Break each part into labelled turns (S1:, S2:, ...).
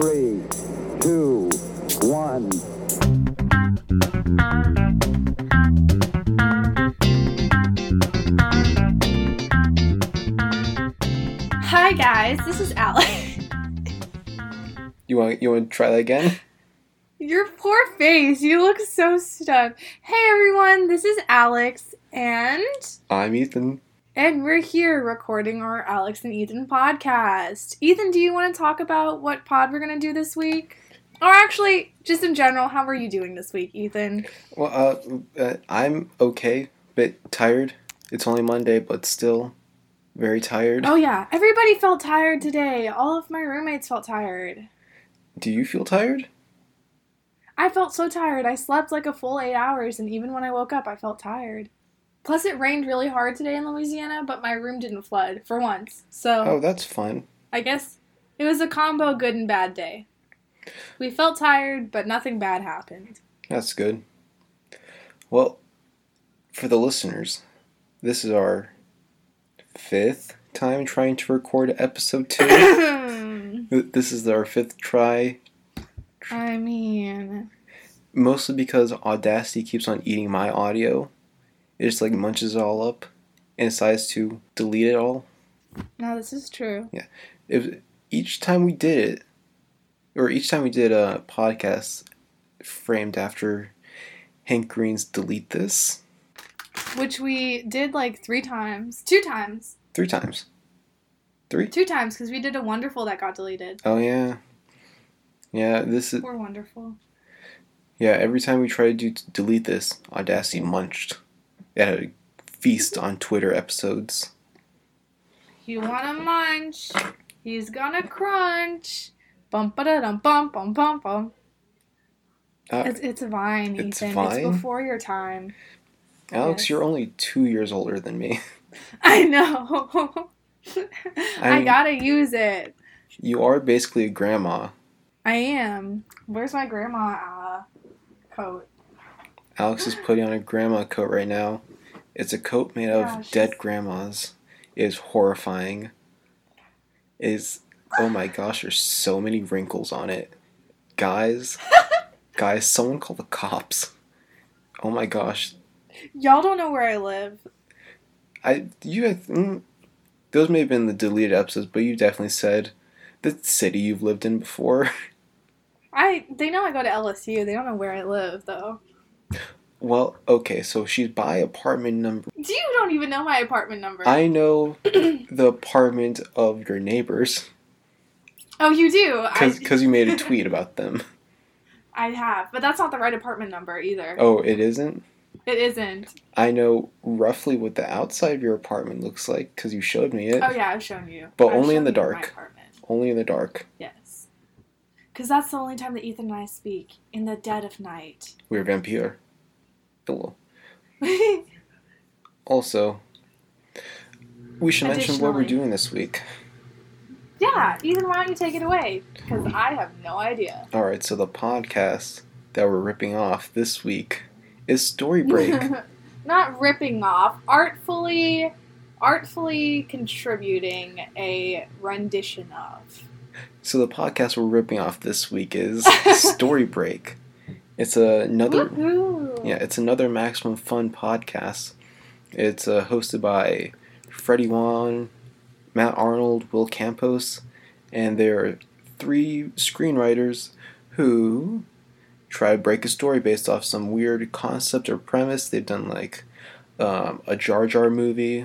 S1: three, two, one.
S2: Hi guys, this is Alex.
S3: You want you want to try that again?
S2: Your poor face. You look so stuck. Hey everyone, this is Alex and
S3: I'm Ethan.
S2: And we're here recording our Alex and Ethan podcast. Ethan, do you want to talk about what pod we're going to do this week? Or actually, just in general, how are you doing this week, Ethan?
S3: Well, uh, uh, I'm okay, bit tired. It's only Monday, but still very tired.
S2: Oh yeah, everybody felt tired today. All of my roommates felt tired.
S3: Do you feel tired?
S2: I felt so tired. I slept like a full eight hours, and even when I woke up, I felt tired. Plus, it rained really hard today in Louisiana, but my room didn't flood for once. So
S3: Oh, that's fun.
S2: I guess it was a combo good and bad day. We felt tired, but nothing bad happened.
S3: That's good. Well, for the listeners, this is our fifth time trying to record episode two. This is our fifth try,
S2: I mean,
S3: mostly because Audacity keeps on eating my audio. It just like munches it all up and decides to delete it all.
S2: no, this is true. Yeah.
S3: It, each time we did it, or each time we did a podcast framed after Hank Green's delete this,
S2: Which we did like three times. Two times.
S3: three times. Three?
S2: Two times, because we did a wonderful that got deleted.
S3: Oh yeah. Yeah, this is
S2: We're wonderful.
S3: yeah. Every time we try to do delete this, Audacity munched. A feast on Twitter episodes.
S2: You wanna munch? He's gonna crunch. Bum ba da dum bum bum bum bum.
S3: Uh,
S2: It's it's a vine,
S3: It's
S2: Ethan.
S3: Vine?
S2: It's before your time.
S3: Alex,
S2: yes.
S3: you're only two years older than me.
S2: I know. I
S3: I'm-
S2: gotta use it.
S3: You are basically a grandma.
S2: I am. Where's my grandma uh, coat?
S3: Alex is putting on a grandma coat right now. It's a coat made of
S2: Yeah, she's-
S3: dead grandmas. It is horrifying. It is oh my gosh, there's so many wrinkles on it. Guys, guys, someone call the cops. Oh my gosh.
S2: Y'all don't know where I live.
S3: I you have mm, those may have been the deleted episodes, but you definitely said the city you've lived in before.
S2: I they know I go to LSU. They don't know where I live though.
S3: Well, okay, so she's by apartment number.
S2: Do You don't even know my apartment number.
S3: I know the apartment of your neighbors
S2: oh, you do. I,
S3: because you made a tweet about them.
S2: I have, but that's not the right apartment number either.
S3: Oh, it isn't.
S2: It isn't.
S3: I know roughly what the outside of your apartment looks like because you showed me it.
S2: Oh yeah, I've shown you.
S3: But
S2: I've
S3: only in
S2: shown
S3: the
S2: you my
S3: dark.
S2: apartment.
S3: Only in the dark.
S2: Yes. Because that's the only time that Ethan and I speak in the dead of night.
S3: We're vampire. Hello. Also, we should mention what we're doing this week.
S2: yeah, Ethan, why don't you take it away? Because I have no idea.
S3: All right, so the podcast that we're ripping off this week is Story Break.
S2: Not ripping off, artfully, artfully contributing a rendition of.
S3: so the podcast we're ripping off this week is Story Break. It's another
S2: Woohoo!
S3: yeah, it's another Maximum Fun podcast. It's uh, hosted by Freddie Wong, Matt Arnold, Will Campos, and there are three screenwriters who try to break a story based off some weird concept or premise. They've done like um, a Jar Jar movie,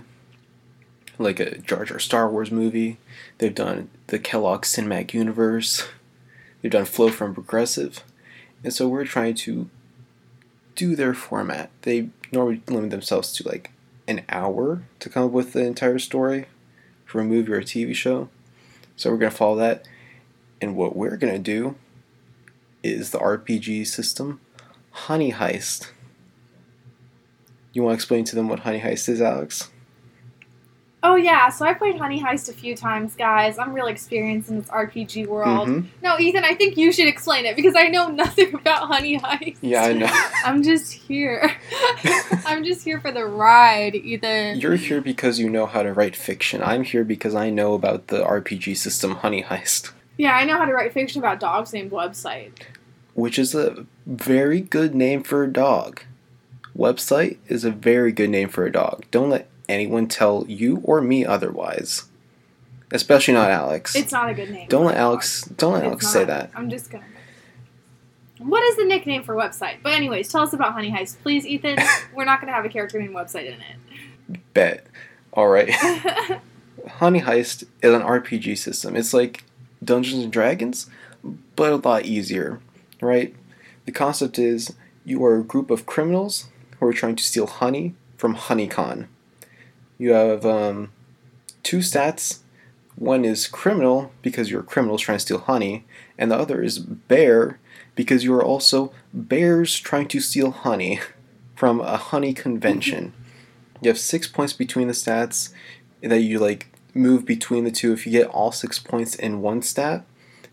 S3: like a Jar Jar Star Wars movie. They've done the Kellogg Cinematic Universe. They've done Flo from Progressive. And so we're trying to do their format. They normally limit themselves to like an hour to come up with the entire story for a movie or a TV show. So we're going to follow that. And what we're going to do is the RPG system Honey Heist. You want to explain to them what Honey Heist is, Alex?
S2: Oh yeah, so I played Honey Heist a few times, guys. I'm real experienced in this RPG world.
S3: Mhm.
S2: No, Ethan, I think you should explain it because I know nothing about Honey Heist.
S3: Yeah, I know.
S2: I'm just here. I'm just here for the ride, Ethan.
S3: You're here because you know how to write fiction. I'm here because I know about the RPG system Honey Heist.
S2: Yeah, I know how to write fiction about dogs named website.
S3: which is a very good name for a dog. Website is a very good name for a dog. Don't let anyone tell you or me otherwise. Especially not Alex.
S2: It's not a good name.
S3: don't let Alex don't let. Alex
S2: It's
S3: say that.
S2: I'm just gonna. What is the nickname for website? But anyways, tell us about Honey Heist, please, Ethan. We're not gonna have a character named Website in it.
S3: Bet. Alright. Honey Heist is an RPG system. It's like Dungeons and Dragons, but a lot easier, right? The concept is you are a group of criminals who are trying to steal honey from HoneyCon. You have um, two stats. One is criminal because you're criminals trying to steal honey, and the other is bear because you are also bears trying to steal honey from a honey convention. you have six points between the stats that you like move between the two. If you get all six points in one stat,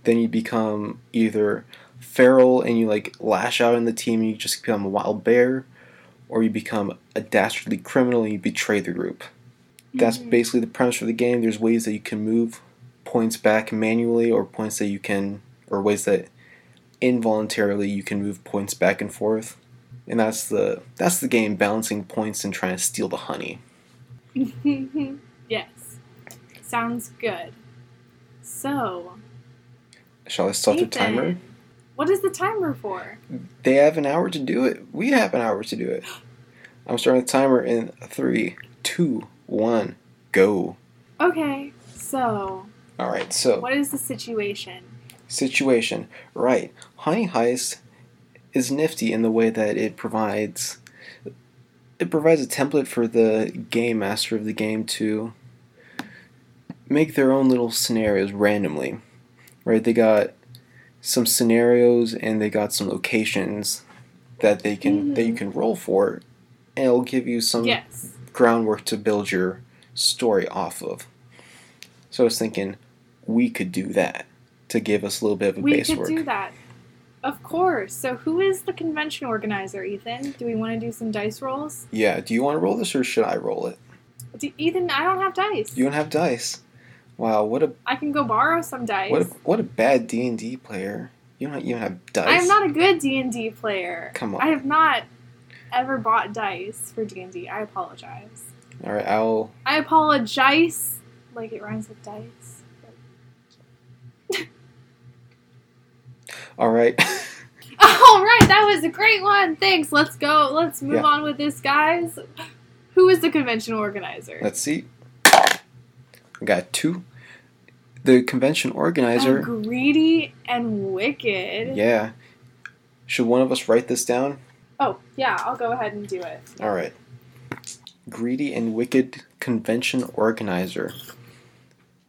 S3: then you become either feral and you like lash out in the team and you just become a wild bear, or you become a dastardly criminal and you betray the group. That's
S2: Mhm.
S3: basically the premise for the game. There's ways that you can move points back manually, or points that you can, or ways that involuntarily you can move points back and forth. And that's the that's the game balancing points and trying to steal the honey.
S2: yes. Sounds good. So,
S3: Shall I start the timer?
S2: What is the timer for?
S3: They have an hour to do it. We have an hour to do it. I'm starting the timer in three, two, one, go.
S2: Okay, so
S3: All right. So
S2: what is the situation?
S3: situation. Right. Honey Heist is nifty in the way that it provides it provides a template for the game master of the game to make their own little scenarios randomly. Right? They got some scenarios and they got some locations that they can that you
S2: Mhm.
S3: can roll for and it'll give you some
S2: Yes.
S3: groundwork to build your story off of. So I was thinking we could do that to give us a little bit of a
S2: We
S3: base
S2: could
S3: work.
S2: do that. Of course. So who is the convention organizer, Ethan? Do we want to do some dice rolls?
S3: Yeah, do you want to roll this or should I roll it?
S2: Do, Ethan, I don't have dice.
S3: You don't have dice. Wow, what a
S2: I can go borrow some dice.
S3: what a, what a bad D and D player. You don't even have dice.
S2: I am not a good D and D player.
S3: Come on.
S2: I have not ever bought dice for D and D. I apologize.
S3: All right, I'll.
S2: I apologize. Like it rhymes with dice.
S3: All right.
S2: All right, that was a great one. Thanks. Let's go. Let's move
S3: Yeah.
S2: on with this, guys. Who is the convention organizer?
S3: Let's see. I got two. The convention organizer.
S2: greedy and wicked.
S3: Yeah. Should one of us write this down?
S2: Oh, yeah, I'll go ahead and do it.
S3: All right. Greedy and wicked convention organizer.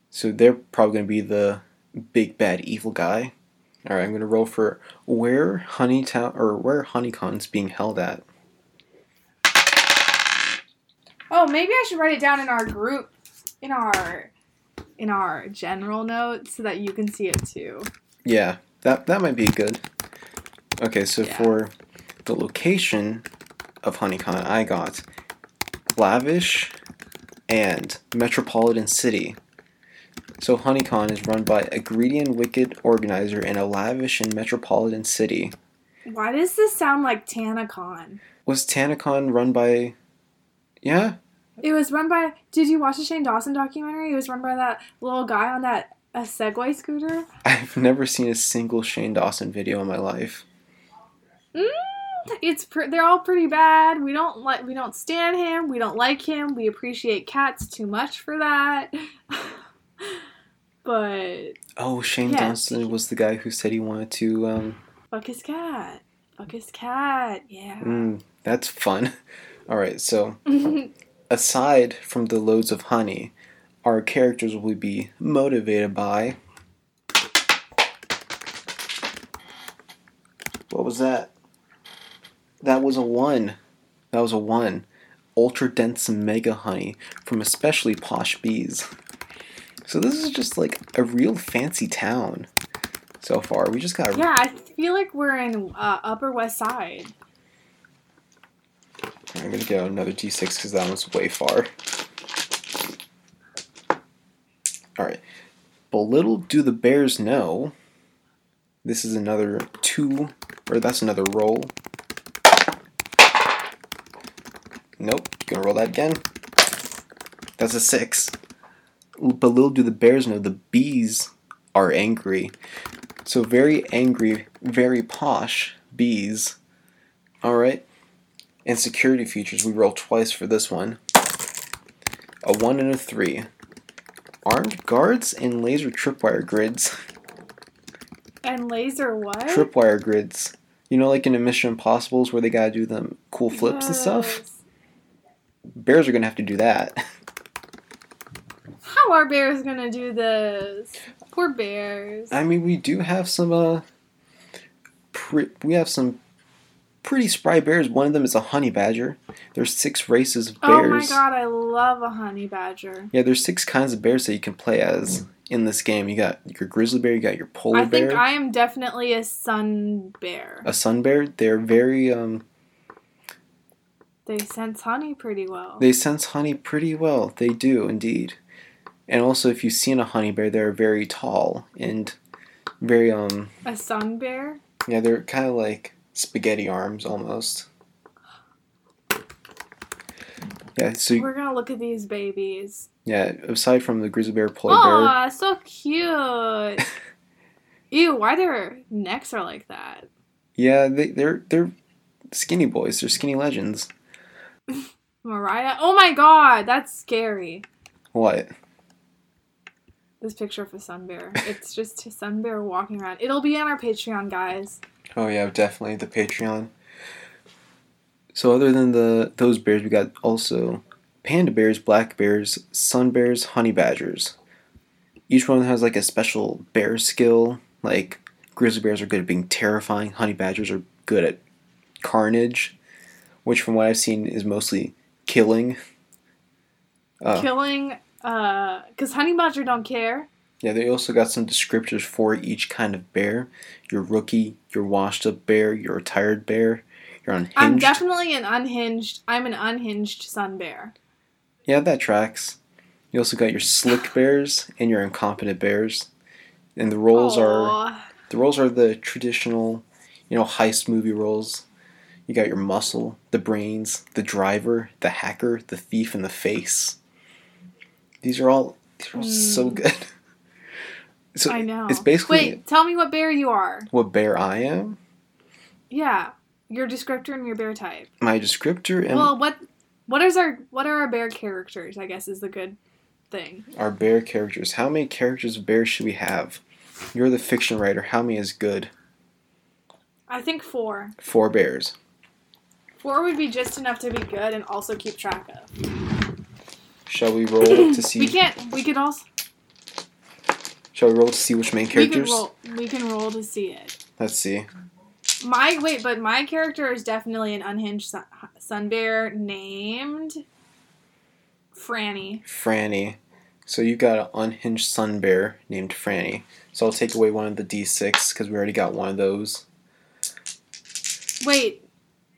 S3: So they're probably going to be the big bad evil guy. All right, I'm going to roll for where Honeytown or where Honeycon's being held at.
S2: Oh, maybe I should write it down in our group, in our, in our general notes, so that you can see it too.
S3: Yeah, that that might be good. Okay, so
S2: Yeah.
S3: for the location of Honeycon, I got lavish and metropolitan city. So Honeycon is run by a greedy and wicked organizer in a lavish and metropolitan city.
S2: Why does this sound like TanaCon?
S3: Was Tanacon run by? Yeah,
S2: It was run by. Did you watch the Shane Dawson documentary? It was run by that little guy on that a Segway scooter.
S3: I've never seen a single Shane Dawson video in my life.
S2: Mm, it's pr- they're all pretty bad. We don't like we don't stand him. We don't like him. We appreciate cats too much for that. but
S3: Oh, Shane
S2: Yes.
S3: Dawson was the guy who said he wanted to. Um,
S2: fuck his cat. Fuck his cat. Yeah.
S3: mm, that's fun. All right, so aside from the loads of honey, our characters will be motivated by. What was that? That was a one. That was a one. Ultra dense mega honey from especially posh bees. So this is just like a real fancy town so far. We just got
S2: yeah, I feel like we're in uh, Upper West Side.
S3: I'm gonna go another d6 because that one's way far. Alright. But little do the bears know. This is another two, or that's another roll. Nope, gonna roll that again. That's a six. But little do the bears know the bees are angry. So very angry, very posh bees. Alright. And security features, we roll twice for this one. A one and a three. Armed guards and laser tripwire grids.
S2: And laser what?
S3: Tripwire grids. You know, like in Mission Impossibles where they gotta do them cool flips and stuff? Bears are gonna have to do that.
S2: How are bears gonna do this? Poor bears.
S3: I mean, we do have some, uh, pre- we have some pretty spry bears. One of them is a honey badger. There's six races of bears.
S2: oh my god, I love a honey badger.
S3: Yeah, there's six kinds of bears that you can play as in this game. You got your grizzly bear, you got your polar bear.
S2: I think
S3: bear,
S2: I am definitely a sun bear.
S3: a sun bear. They're very um
S2: They sense honey pretty well.
S3: they sense honey pretty well. They do indeed. And also if you've seen a honey bear, they're very tall and very um
S2: a sun bear?
S3: yeah, they're kind of like spaghetti arms almost. Yeah, so
S2: We're gonna look at these babies.
S3: yeah, aside from the grizzly bear, polar bear,
S2: Aw, so cute. Ew, why their necks are like that?
S3: yeah, they they're they're skinny boys. They're skinny legends.
S2: Mariah. Oh my god, that's scary.
S3: What?
S2: This picture of a sun bear. It's just a sun bear walking around. It'll be on our Patreon, guys.
S3: Oh yeah, definitely the Patreon. So other than the those bears, we got also panda bears, black bears, sun bears, honey badgers. Each one has like a special bear skill. Like grizzly bears are good at being terrifying. Honey badgers are good at carnage, which from what I've seen is mostly killing. Uh,
S2: Killing, uh, because honey badger don't care.
S3: Yeah, they also got some descriptors for each kind of bear. Your rookie, your washed up bear, your retired bear, your unhinged.
S2: I'm definitely an unhinged. I'm an unhinged sun bear.
S3: Yeah, that tracks. You also got your slick bears and your incompetent bears. And the roles are the roles are the traditional, you know, heist movie roles. You got your muscle, the brains, the driver, the hacker, the thief, and the face. These are all these are all so
S2: Mm.
S3: good. So
S2: I know.
S3: it's basically
S2: Wait, tell me what bear you are.
S3: what bear I am.
S2: Yeah, your descriptor and your bear type.
S3: My descriptor and
S2: well, what what is our what are our bear characters? I guess is the good thing.
S3: our bear characters. How many characters of bears should we have? You're the fiction writer. How many is good?
S2: I think four.
S3: Four bears.
S2: Four would be just enough to be good and also keep track of.
S3: Shall we roll to see?
S2: We can't. We could also.
S3: Shall we roll to see which main characters?
S2: We can roll. We can roll to see it.
S3: Let's see.
S2: My wait, but my character is definitely an unhinged sun, sun bear named Franny.
S3: Franny. So you got an unhinged sun bear named Franny. So I'll take away one of the d6 because we already got one of those.
S2: Wait,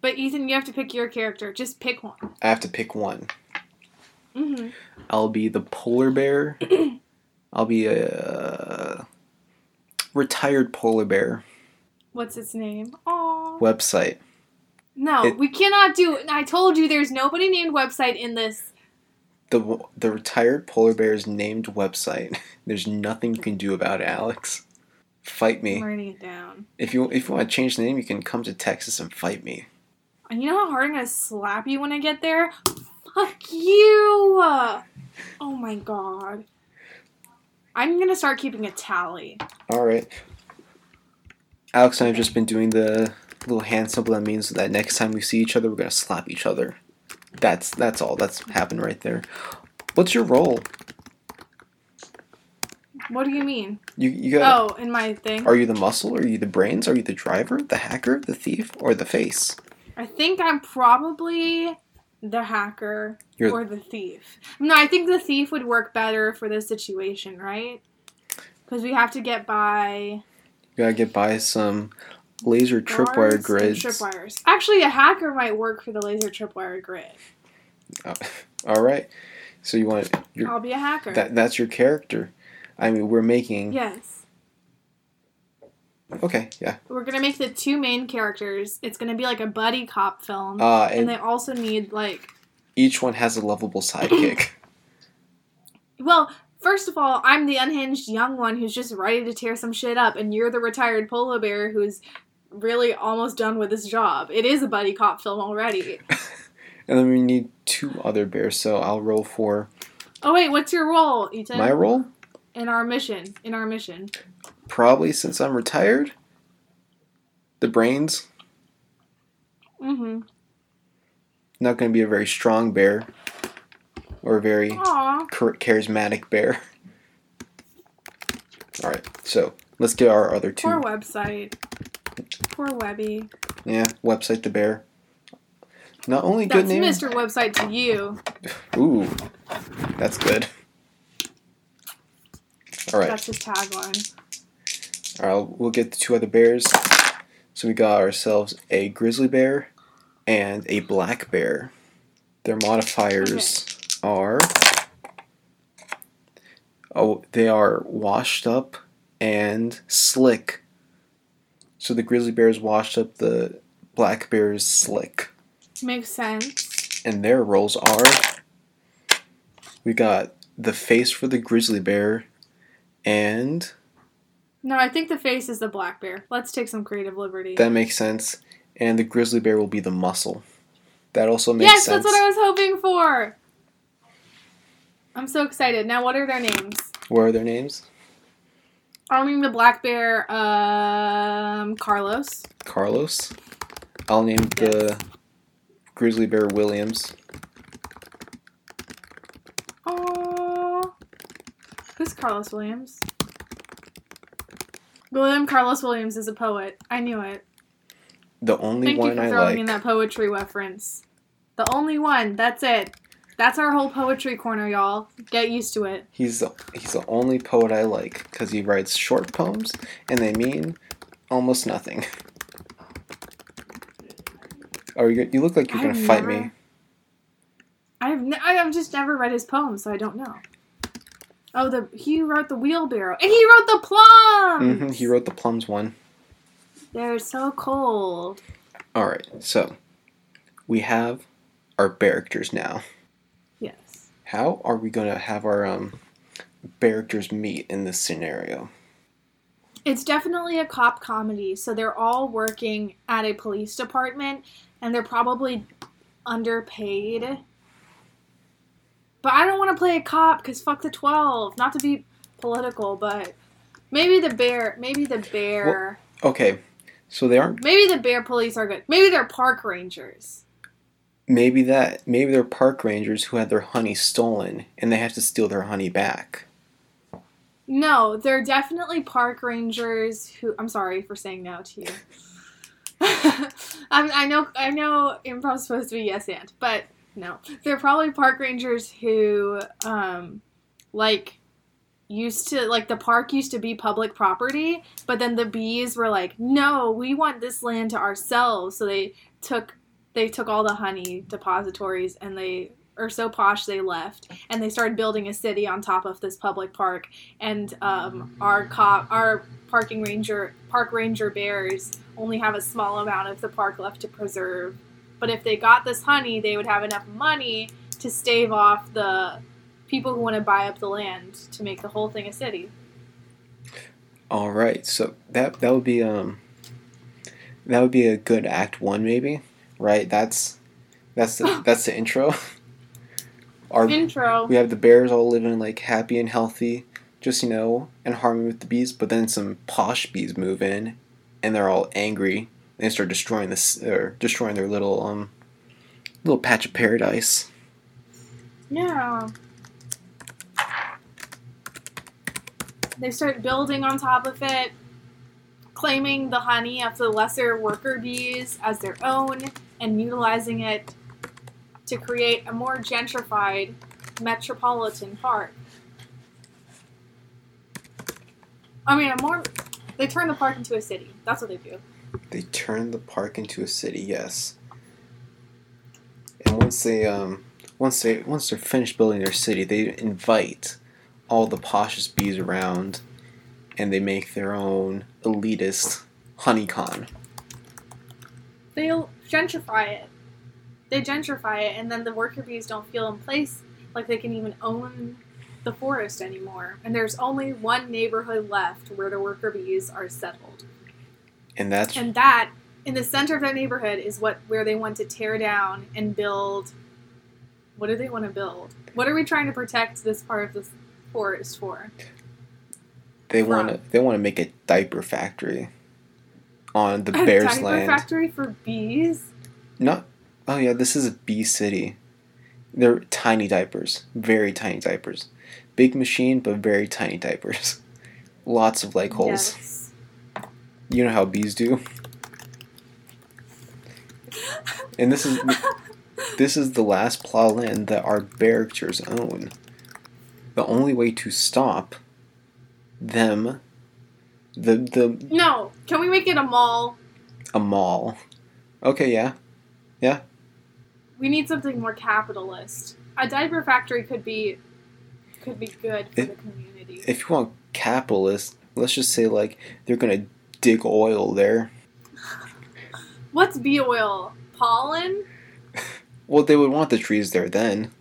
S2: but Ethan, you have to pick your character. Just pick one.
S3: I have to pick one.
S2: hmm
S3: I'll be the polar bear. I'll be a retired polar bear
S2: What's its name? Aw.
S3: website.
S2: No,
S3: It-
S2: we cannot do. I told you, there's nobody named website in this.
S3: The the retired polar bear's named website. There's nothing you can do about it, Alex. Fight
S2: I'm
S3: me.
S2: writing it down.
S3: If you if you want to change the name, you can come to Texas and fight me.
S2: And you know how hard I'm gonna slap you when I get there? Fuck you! Oh my god. I'm gonna start keeping a tally.
S3: All right. Alex and I have just been doing the little hand symbol that means that next time we see each other, we're gonna slap each other. That's that's all. That's happened right there. What's your role?
S2: What do you mean?
S3: You you got.
S2: Oh, in my thing?
S3: Are you the muscle? Are you the brains? Are you the driver, the hacker, the thief, or the face?
S2: I think I'm probably the hacker
S3: You're-
S2: or the thief. No, I think the thief would work better for this situation, right? Because we have to get by
S3: You gotta get by some laser tripwire grids.
S2: Tripwires. Actually, a hacker might work for the laser tripwire grid.
S3: Uh, all right. So you want your
S2: I'll be a hacker.
S3: that that's your character. I mean, we're making.
S2: Yes.
S3: Okay, yeah.
S2: We're gonna make the two main characters. It's gonna be like a buddy cop film.
S3: Uh,
S2: and
S3: and
S2: they also need like
S3: each one has a lovable sidekick.
S2: well, first of all, I'm the unhinged young one who's just ready to tear some shit up, and you're the retired polar bear who's really almost done with his job. It is a buddy cop film already.
S3: and then we need two other bears, so I'll roll for
S2: Oh wait, what's your role, Ethan?
S3: my role.
S2: in our mission. In our mission.
S3: Probably since I'm retired. The brains.
S2: Mm-hmm.
S3: Not going to be a very strong bear. Or a very charismatic bear. Alright, so let's get our other two.
S2: Poor website. Poor Webby.
S3: Yeah, website the bear. Not only good
S2: That's
S3: name.
S2: Mr. Website to you.
S3: Ooh, that's good. All right,
S2: That's his tagline.
S3: All right. We'll get the two other bears. So we got ourselves a grizzly bear and a black bear. Their modifiers are. Oh, they are washed up and slick. So the grizzly bear is washed up. The black bear is slick.
S2: Makes sense.
S3: and their roles are we got the face for the grizzly bear and
S2: No, I think the face is the black bear. Let's take some creative liberty.
S3: that makes sense and the grizzly bear will be the muscle that also makes
S2: yes,
S3: sense Yes,
S2: that's what I was hoping for. I'm so excited. Now, what are their names?
S3: what are their names
S2: I'll name the black bear um, Carlos.
S3: carlos i'll name the grizzly bear williams
S2: Oh, who's Carlos Williams? William Carlos Williams is a poet. I knew it.
S3: the only
S2: Thank you for
S3: i
S2: throwing in that poetry reference. The only one. That's it. That's our whole poetry corner, y'all. Get used to it.
S3: he's the he's the only poet i like because he writes short poems and they mean almost nothing oh you, you look like you're
S2: I've
S3: gonna fight me
S2: I've ne- I've just never read his poems, so I don't know. Oh, the he wrote the wheelbarrow, and he wrote the plums.
S3: Mm-hmm, he wrote the plums one
S2: They're so cold.
S3: All right, so we have our characters now.
S2: Yes.
S3: How are we going to have our um characters meet in this scenario?
S2: It's definitely a cop comedy, so they're all working at a police department and they're probably underpaid. But I don't want to play a cop because fuck the 12. Not to be political, but maybe the bear, maybe the bear,
S3: Okay, so they aren't.
S2: maybe the bear police are good. Maybe they're park rangers.
S3: Maybe that. Maybe they're park rangers who had their honey stolen and they have to steal their honey back.
S2: No, they're definitely park rangers who. I'm sorry for saying no to you. I'm, I know, I know, improv's supposed to be yes and, but no, they're probably park rangers who, um, like, used to like the park used to be public property, but then the bees were like, no, we want this land to ourselves, so they took they took all the honey depositories and they are so posh they left and they started building a city on top of this public park. And um, our cop our parking ranger park ranger bears only have a small amount of the park left to preserve but if they got this honey they would have enough money to stave off the people who want to buy up the land to make the whole thing a city
S3: All right, so that that would be um that would be a good act 1 maybe, right? That's that's the that's the intro. Our
S2: intro
S3: we have the bears all living like happy and healthy, just you know, in harmony with the bees. But then some posh bees move in, and they're all angry. They start destroying this, or destroying their little um, little patch of paradise.
S2: yeah they start building on top of it claiming the honey of the lesser worker bees as their own and utilizing it to create a more gentrified metropolitan park. I mean, a more. They turn the park into a city. That's what they do.
S3: They turn the park into a city. Yes. And once they um, once they once they're finished building their city, they invite all the poshest bees around, and they make their own elitist honeycon.
S2: They'll gentrify it. They gentrify it, and then the worker bees don't feel in place like they can even own the forest anymore. And there's only one neighborhood left where the worker bees are settled.
S3: And that's
S2: And that, in the center of that neighborhood, is what where they want to tear down and build. What do they want to build? What are we trying to protect this part of this forest for?
S3: they want to they want to make a diaper factory on the
S2: A
S3: Bears
S2: diaper
S3: land.
S2: factory for bees?
S3: Not oh yeah, this is a bee city. They're tiny diapers, very tiny diapers. Big machine, but very tiny diapers. Lots of leg holes.
S2: Yes.
S3: You know how bees do. And this is this is the last plow land that our characters own. The only way to stop them, the the
S2: no, can we make it a mall?
S3: a mall. Okay, yeah, Yeah.
S2: We need something more capitalist. A diaper factory could be could be good for the community.
S3: if you want capitalist, let's just say like they're gonna dig oil there.
S2: What's bee oil? Pollen?
S3: Well, they would want the trees there then.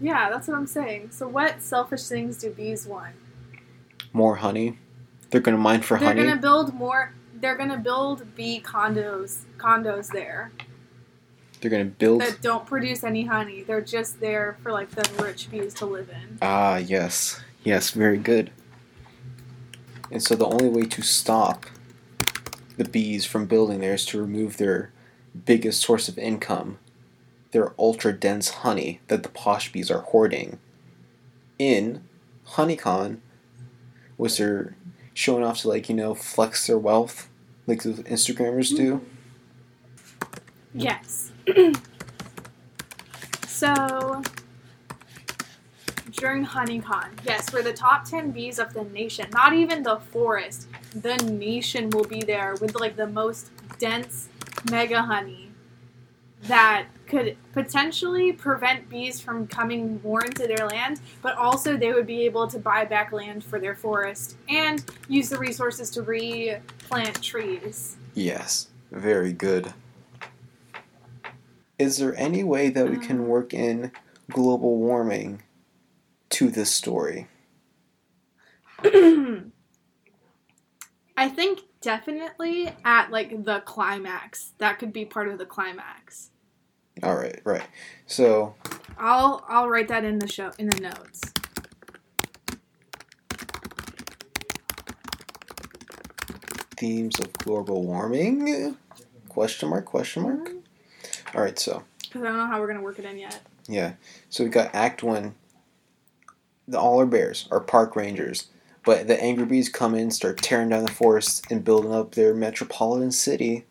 S2: Yeah, that's what I'm saying. So what selfish things do bees want?
S3: More honey. They're gonna mine for honey.
S2: They're gonna build more they're gonna build bee condos condos there
S3: They're gonna build.
S2: that don't produce any honey. They're just there for like the rich bees to live in.
S3: Ah, yes. Yes, very good. And so the only way to stop the bees from building there is to remove their biggest source of income, their ultra dense honey that the posh bees are hoarding. In HoneyCon, was they're showing off to like, you know, flex their wealth like the Instagrammers do.
S2: Yes. so during HoneyCon, yes, we're the top 10 bees of the nation. Not even the forest. The nation will be there with like the most dense mega honey that could potentially prevent bees from coming more into their land, but also they would be able to buy back land for their forest and use the resources to replant trees.
S3: Yes, very good. Is there any way that we can
S2: Um.
S3: work in global warming to this story?
S2: I think definitely at like the climax. That could be part of the climax.
S3: All right, right. So,
S2: I'll I'll write that in the show in the notes.
S3: themes of global warming? Question mark, question mark. Mm-hmm. All right, so,
S2: Because I don't know how we're gonna work it in yet.
S3: yeah. So we've got Act 1. The all our bears are park rangers, but the angry bees come in, start tearing down the forest and building up their metropolitan city.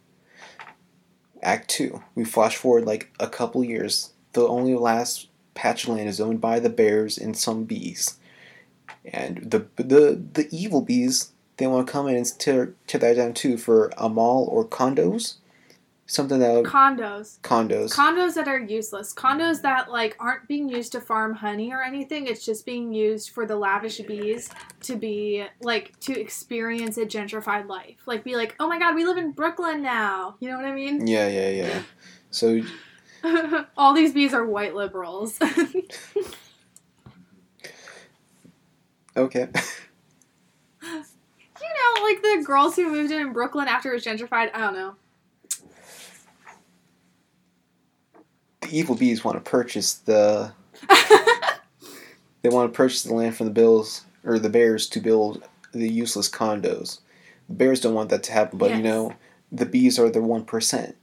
S3: Act 2. We flash forward like a couple years. The only last patch of land is owned by the bears and some bees. And the the the evil bees, they want to come in and tear, tear that down too for a mall or condos. Something that would,
S2: Condos.
S3: condos.
S2: Condos that are useless. Condos that like aren't being used to farm honey or anything. It's just being used for the lavish bees to be like to experience a gentrified life. Like be like, oh my god, we live in Brooklyn now. You know what I mean?
S3: yeah, yeah, yeah. So
S2: All these bees are white liberals.
S3: okay.
S2: You know, like the girls who moved in in Brooklyn after it was gentrified. I don't know.
S3: The evil bees want to purchase the they want to purchase the land from the bills or the bears to build the useless condos. The bears don't want that to happen, but you know, the bees are the one percent.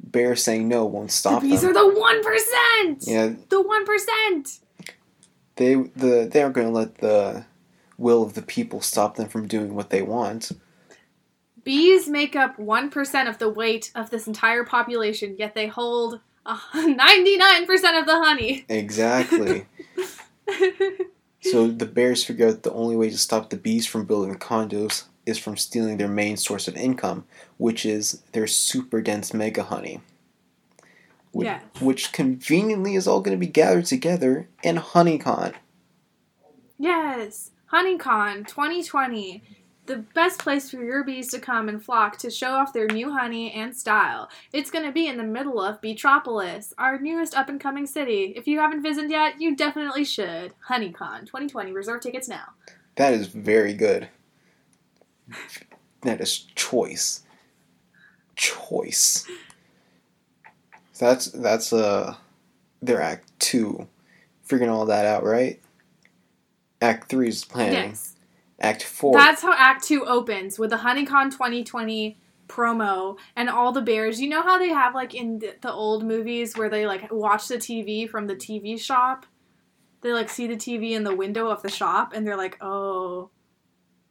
S3: Bears saying no won't stop
S2: the bees
S3: them.
S2: are the one percent.
S3: yeah,
S2: The one percent.
S3: they the they aren't going to let the will of the people stop them from doing what they want.
S2: Bees make up one percent of the weight of this entire population, yet they hold ninety-nine percent of the honey.
S3: Exactly. so the bears figure out the only way to stop the bees from building condos is from stealing their main source of income, which is their super dense mega honey. Which,
S2: Yes.
S3: which conveniently is all going to be gathered together in HoneyCon.
S2: Yes, HoneyCon 2020. The best place for your bees to come and flock to show off their new honey and style. It's going to be in the middle of Beatropolis, our newest up and coming city. If you haven't visited yet, you definitely should. HoneyCon 2020. Reserve tickets now.
S3: That is very good. That is choice. Choice. That's that's uh their act two. Figuring all that out, right? Act three is planning.
S2: Yes.
S3: Act four.
S2: That's how Act 2 opens with the HoneyCon 2020 promo and all the bears. You know how they have like in the, the old movies where they like watch the TV from the TV shop? They like see the TV in the window of the shop and they're like, "Oh."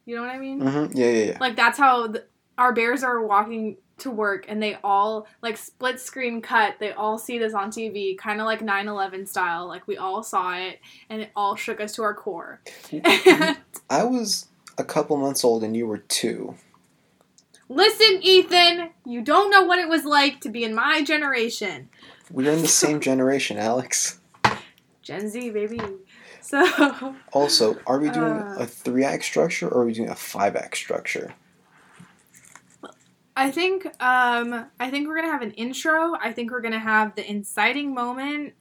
S2: You know what I mean?
S3: Mm-hmm. Yeah, yeah, yeah.
S2: Like that's how the, our bears are walking to work and they all like split screen cut. They all see this on TV, kind of like 9/11 style. Like we all saw it and it all shook us to our core.
S3: I was a couple months old and you were two.
S2: Listen, Ethan, you don't know what it was like to be in my generation.
S3: We are in the same generation, Alex.
S2: Gen Z, baby. So,
S3: Also, are we doing
S2: Uh.
S3: a three act structure or are we doing a five act structure?
S2: I think um I think we're going to have an intro. I think we're going to have the inciting moment.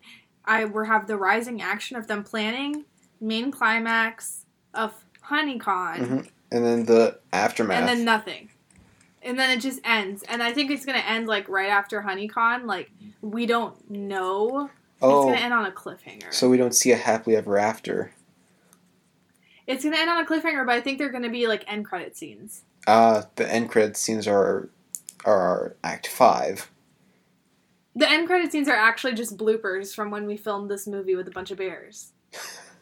S2: I we have the rising action of them planning, main climax of HoneyCon,
S3: Mhm. And then the aftermath.
S2: and then nothing. And then it just ends. And I think it's going to end like right after HoneyCon. Like we don't know.
S3: Oh, It's
S2: going to end on a cliffhanger.
S3: so we don't see a happily ever after.
S2: It's gonna end on a cliffhanger, but I think they're gonna be like end credit scenes.
S3: Uh, the end credit scenes are are Act Five.
S2: The end credit scenes are actually just bloopers from when we filmed this movie with a bunch of bears.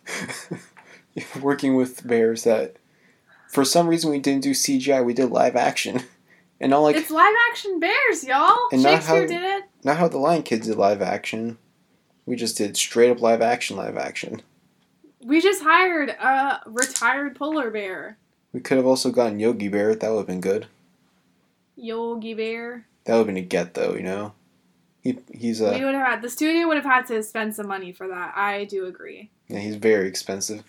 S3: Working with bears that, for some reason, we didn't do CGI. We did live action, and not like
S2: it's live action bears, y'all.
S3: And
S2: Shakespeare
S3: how-
S2: did it.
S3: not how the Lion King did live action. We just did straight up live action, live action.
S2: We just hired a retired polar bear,
S3: We could have also gotten Yogi Bear. That would have been good.
S2: Yogi Bear.
S3: That would have been a get though, you know. He he's
S2: a.
S3: we
S2: would have had the studio would have had to spend some money for that. I do agree.
S3: yeah, he's very expensive.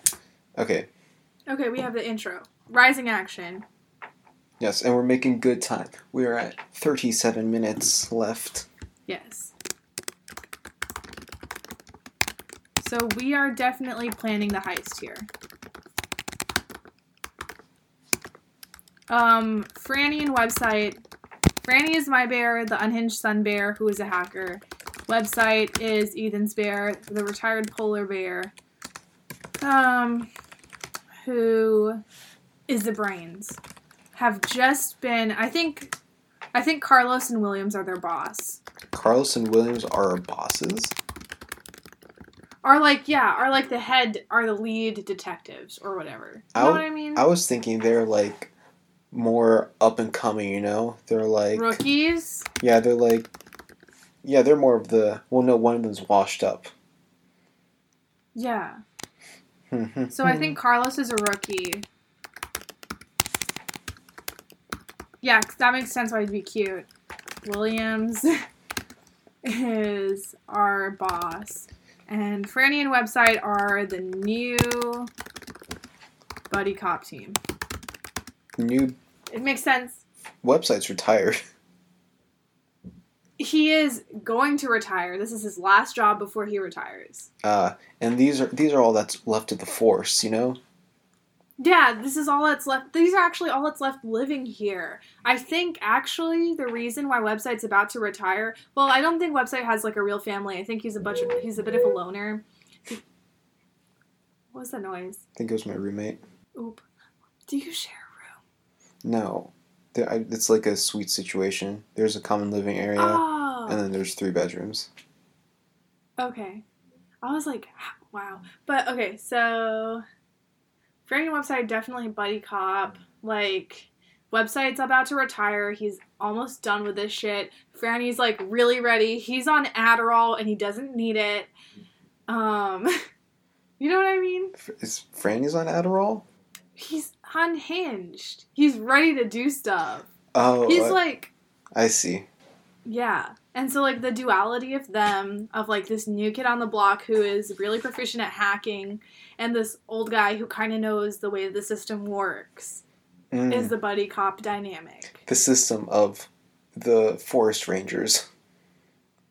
S3: Okay,
S2: Okay, we have the intro. Rising action.
S3: yes, and we're making good time. We are at thirty-seven minutes left.
S2: Yes. So we are definitely planning the heist here. Um, Franny and website. Franny is my bear, the unhinged sun bear, who is a hacker. Website is Ethan's bear, the retired polar bear. Um, who is the brains? Have just been. I think. I think Carlos and Williams are their boss.
S3: Carlos and Williams are our bosses.
S2: Are like yeah, are like the head, are the lead detectives or whatever. You know
S3: I
S2: what I mean?
S3: I was thinking they're like more up and coming. You know, they're like
S2: Rookies.
S3: yeah, they're like yeah, they're more of the well, no, one of them's washed up.
S2: Yeah. Mm-hmm. So I think Carlos is a rookie. Yeah, 'cause that makes sense why he'd be cute. Williams is our boss. And Franny and Website are the new buddy cop team.
S3: new
S2: It makes sense.
S3: website's retired.
S2: He is going to retire. This is his last job before he retires.
S3: Uh, and these are these are all that's left of the force. You know,
S2: Yeah, this is all that's left. These are actually all that's left living here. I think actually the reason why website's about to retire. Well, I don't think website has like a real family. I think he's a bunch of he's a bit of a loner. What was that noise?
S3: I think it was my roommate.
S2: Oop. Do you share?
S3: No, There- I- it's like a suite situation. There's a common living area,
S2: Oh.
S3: and then there's three bedrooms.
S2: Okay. I was like, wow. But okay, so Franny website definitely buddy cop. Like website's about to retire. He's almost done with this shit. Franny's like really ready. He's on Adderall and he doesn't need it. Um You know what I mean?
S3: F- Is Franny's on Adderall?
S2: He's unhinged. He's ready to do stuff.
S3: Oh,
S2: He's
S3: I,
S2: like
S3: I see.
S2: Yeah. And so like the duality of them of like this new kid on the block who is really proficient at hacking and this old guy who kind of knows the way the system works
S3: Mm.
S2: is the buddy cop dynamic.
S3: the system of the forest rangers.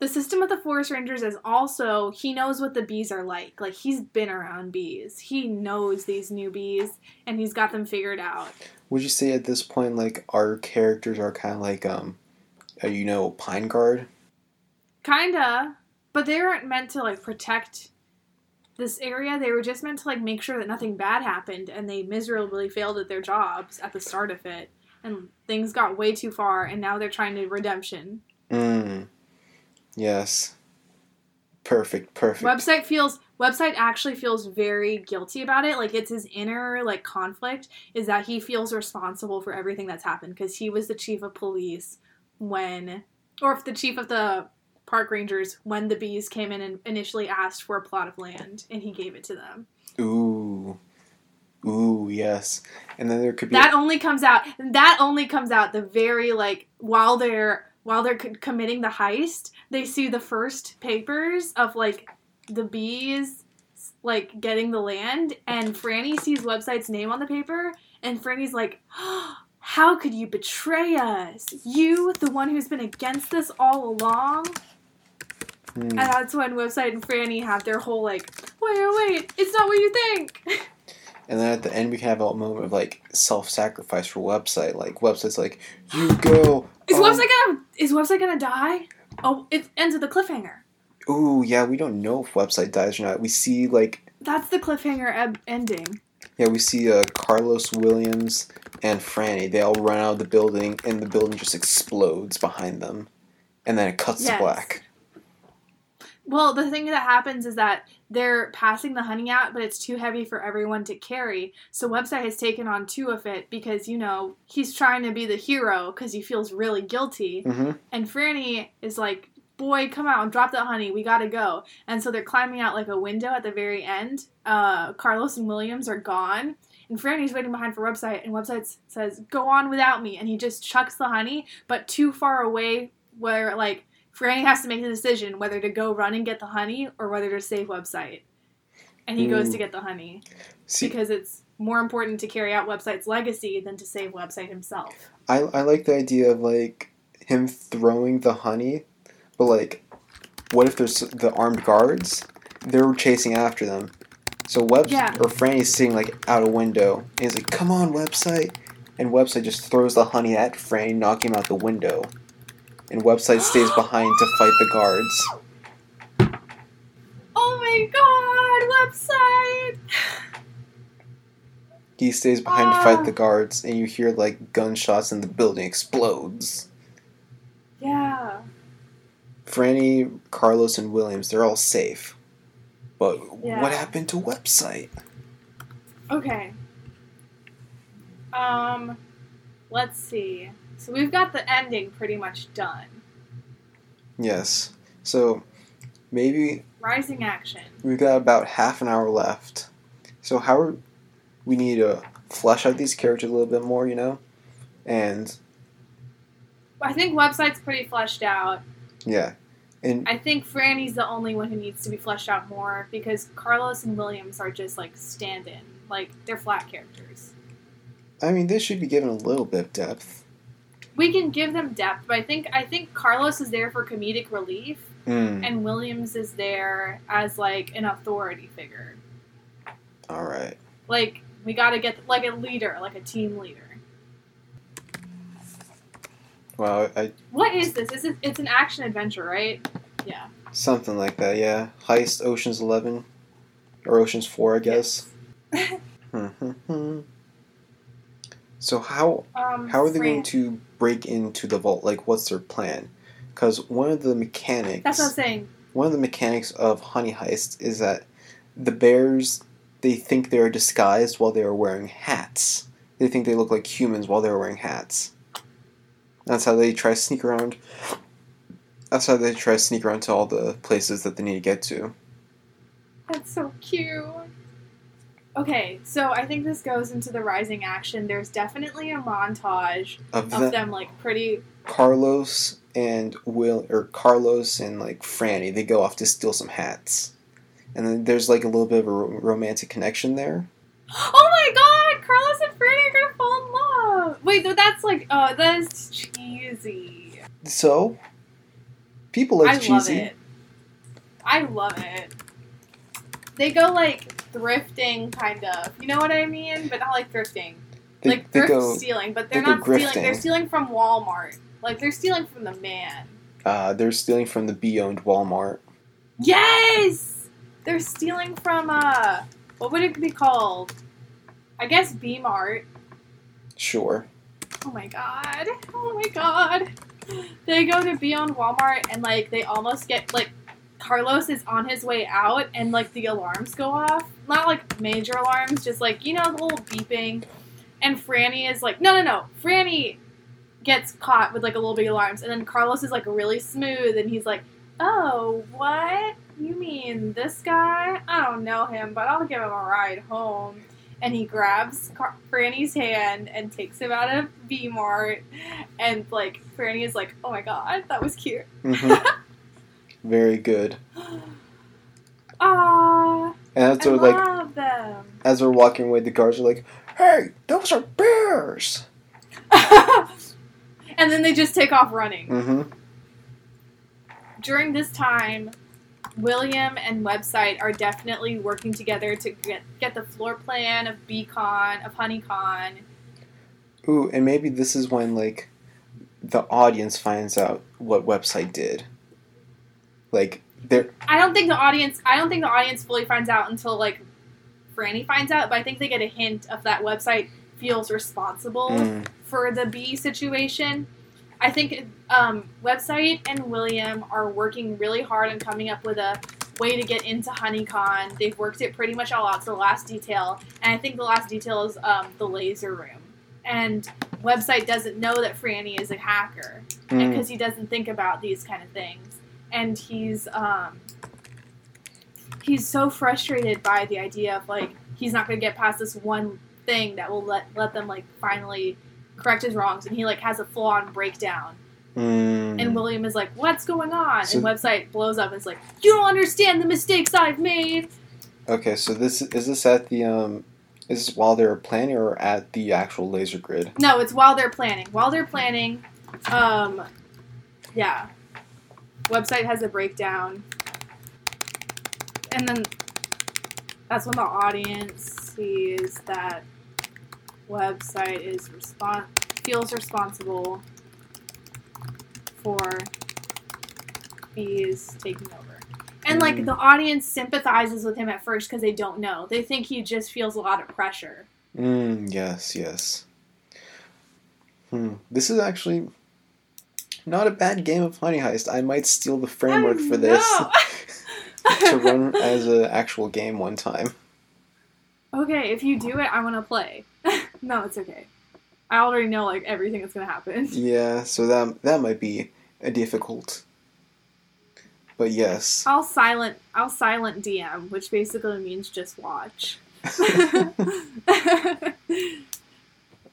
S2: The system of the forest rangers is also he knows what the bees are like. Like he's been around bees. He knows these new bees and he's got them figured out.
S3: Would you say at this point, like our characters are kind of like, um, uh, you know, Pine Guard?
S2: Kinda, but they weren't meant to like protect this area. They were just meant to like make sure that nothing bad happened, and they miserably failed at their jobs at the start of it, and things got way too far, and now they're trying to redemption.
S3: Mm. Yes. Perfect. Perfect.
S2: Website feels website actually feels very guilty about it. Like it's his inner like conflict is that he feels responsible for everything that's happened because he was the chief of police when, or if the chief of the park rangers when the bees came in and initially asked for a plot of land and he gave it to them.
S3: Ooh. Ooh, yes. And then there could be.
S2: That only comes out. That only comes out the very like while they're while they're committing the heist. They see the first papers of like the bees like getting the land, and Franny sees website's name on the paper, and Franny's like, "How could you betray us? You, the one who's been against this all along."
S3: Hmm.
S2: And that's when website and Franny have their whole like, "Wait, wait, wait! It's not what you think."
S3: And then at the end, we can have a moment of like self-sacrifice for website. Like website's like, you go.
S2: Is
S3: um,
S2: website gonna is website gonna die? Oh, it ends with a cliffhanger.
S3: Ooh, yeah. We don't know if website dies or not. We see like,
S2: That's the cliffhanger eb- ending.
S3: yeah, we see uh, Carlos Williams and Franny. They all run out of the building, and the building just explodes behind them, and then it cuts
S2: Yes.
S3: to black.
S2: Well, the thing that happens is that they're passing the honey out, but it's too heavy for everyone to carry. So website has taken on two of it because you know he's trying to be the hero because he feels really guilty,
S3: Mm-hmm.
S2: and Franny is like. Boy, come out and drop that honey. We gotta go. And so they're climbing out like a window at the very end. Uh, Carlos and Williams are gone. And Franny's waiting behind for website, and website says, "Go on without me." And he just chucks the honey, but too far away where like Franny has to make the decision whether to go run and get the honey or whether to save website. And he goes
S3: Mm.
S2: to get the honey
S3: See,
S2: because it's more important to carry out website's legacy than to save website himself.
S3: I I like the idea of like him throwing the honey, but like, what if there's the armed guards? They're chasing after them. So Webs
S2: Yeah.
S3: or Franny's sitting like out a window, and he's like, "Come on, website!" And website just throws the honey at Franny, knocking him out the window. And website stays behind to fight the guards.
S2: Oh my god, website!
S3: He stays behind to fight
S2: Ah.
S3: the guards, and you hear like gunshots, and the building explodes.
S2: Yeah.
S3: Franny, Carlos, and Williams—they're all safe. But
S2: Yeah.
S3: what happened to website?
S2: Okay. Um, let's see. So we've got the ending pretty much done.
S3: Yes. So maybe
S2: Rising action.
S3: we've got about half an hour left. So how are we need to flesh out these characters a little bit more, you know? And
S2: I think website's pretty fleshed out.
S3: yeah. And
S2: I think Franny's the only one who needs to be fleshed out more because Carlos and Williams are just like stand in. Like they're flat characters.
S3: I mean they should be given a little bit of depth.
S2: We can give them depth, but I think I think Carlos is there for comedic relief
S3: Mm.
S2: and Williams is there as like an authority figure.
S3: Alright.
S2: Like we gotta get like a leader, like a team leader.
S3: Well I
S2: What is this? Is it, it's an action adventure, right? Yeah.
S3: something like that, yeah. Heist Oceans eleven. Or Oceans four, I guess. Hmm. So how
S2: Um,
S3: how are they going to break into the vault? Like what's their plan? Because one of the mechanics
S2: That's what I'm saying.
S3: one of the mechanics of Honey Heist is that the bears they think they're disguised while they are wearing hats. They think they look like humans while they're wearing hats. That's how they try to sneak around. That's how they try to sneak around to all the places that they need to get to.
S2: That's so cute. Okay, so I think this goes into the rising action. There's definitely a montage
S3: Of,
S2: of them like pretty
S3: Carlos and Will or Carlos and like Franny they go off to steal some hats, and then there's like a little bit of a ro- romantic connection there.
S2: Oh my god, Carlos and Franny are gonna fall in love. Wait, no, that's like, oh, that is cheesy.
S3: So, people like
S2: I
S3: cheesy.
S2: love it. I love it. They go like thrifting, kind of. You know what I mean? But not like thrifting.
S3: They,
S2: like
S3: they
S2: thrift
S3: go.
S2: stealing, but they're
S3: they
S2: not stealing. They're stealing from Walmart. Like they're stealing from the man.
S3: Uh, they're stealing from the B-owned Walmart.
S2: Yes, they're stealing from uh, what would it be called? I guess B Mart.
S3: Sure.
S2: Oh my god. Oh my god. They go to be on Walmart and like they almost get like Carlos is on his way out and like the alarms go off. Not like major alarms, just like, you know, the little beeping. And Franny is like, no, no, no. Franny gets caught with like a little big alarms. And then Carlos is like really smooth and he's like, oh, what? You mean this guy? I don't know him, but I'll give him a ride home and he grabs Car- Franny's hand and takes him out of V Mart. And like Franny is like, "Oh my god, that was cute."
S3: hmm Very good.
S2: Ah,
S3: And as
S2: I
S3: they're like,
S2: love them.
S3: as they're walking away, the guards are like, "Hey, those are bears."
S2: and then they just take off running.
S3: Mm-hmm.
S2: During this time, William and Website are definitely working together to get get the floor plan of BCon of HoneyCon.
S3: Ooh, and maybe this is when like the audience finds out what website did. Like they're
S2: I don't think the audience. I don't think the audience fully finds out until like Franny finds out. But I think they get a hint of that website feels responsible
S3: mm,
S2: for the B situation. I think um, website and William are working really hard on coming up with a way to get into HoneyCon. They've worked it pretty much all out to the last detail, and I think the last detail is um, the laser room. And website doesn't know that Franny is a hacker
S3: mm.
S2: because he doesn't think about these kind of things and he's um he's so frustrated by the idea of like he's not going to get past this one thing that will let let them like finally correct his wrongs and he like has a full on breakdown.
S3: Mm.
S2: and William is like what's going on?
S3: So-
S2: and website blows up and is like you don't understand the mistakes I've made.
S3: Okay, so this is this at the um is this while they're planning or at the actual laser grid?
S2: no it's while they're planning. While they're planning um yeah website has a breakdown and then that's when the audience sees that website is respon- feels responsible for bees taking over and like
S3: Mm.
S2: the audience sympathizes with him at first because they don't know they think he just feels a lot of pressure
S3: Mm, yes, yes. Hmm. This is actually not a bad game of Honey Heist. I might steal the framework for this to run as an actual game one time.
S2: Okay, if you do it, I want to play. no, it's okay. I already know like everything that's gonna happen.
S3: Yeah, so that that might be a difficult. But yes.
S2: I'll silent. I'll silent DM, which basically means just watch.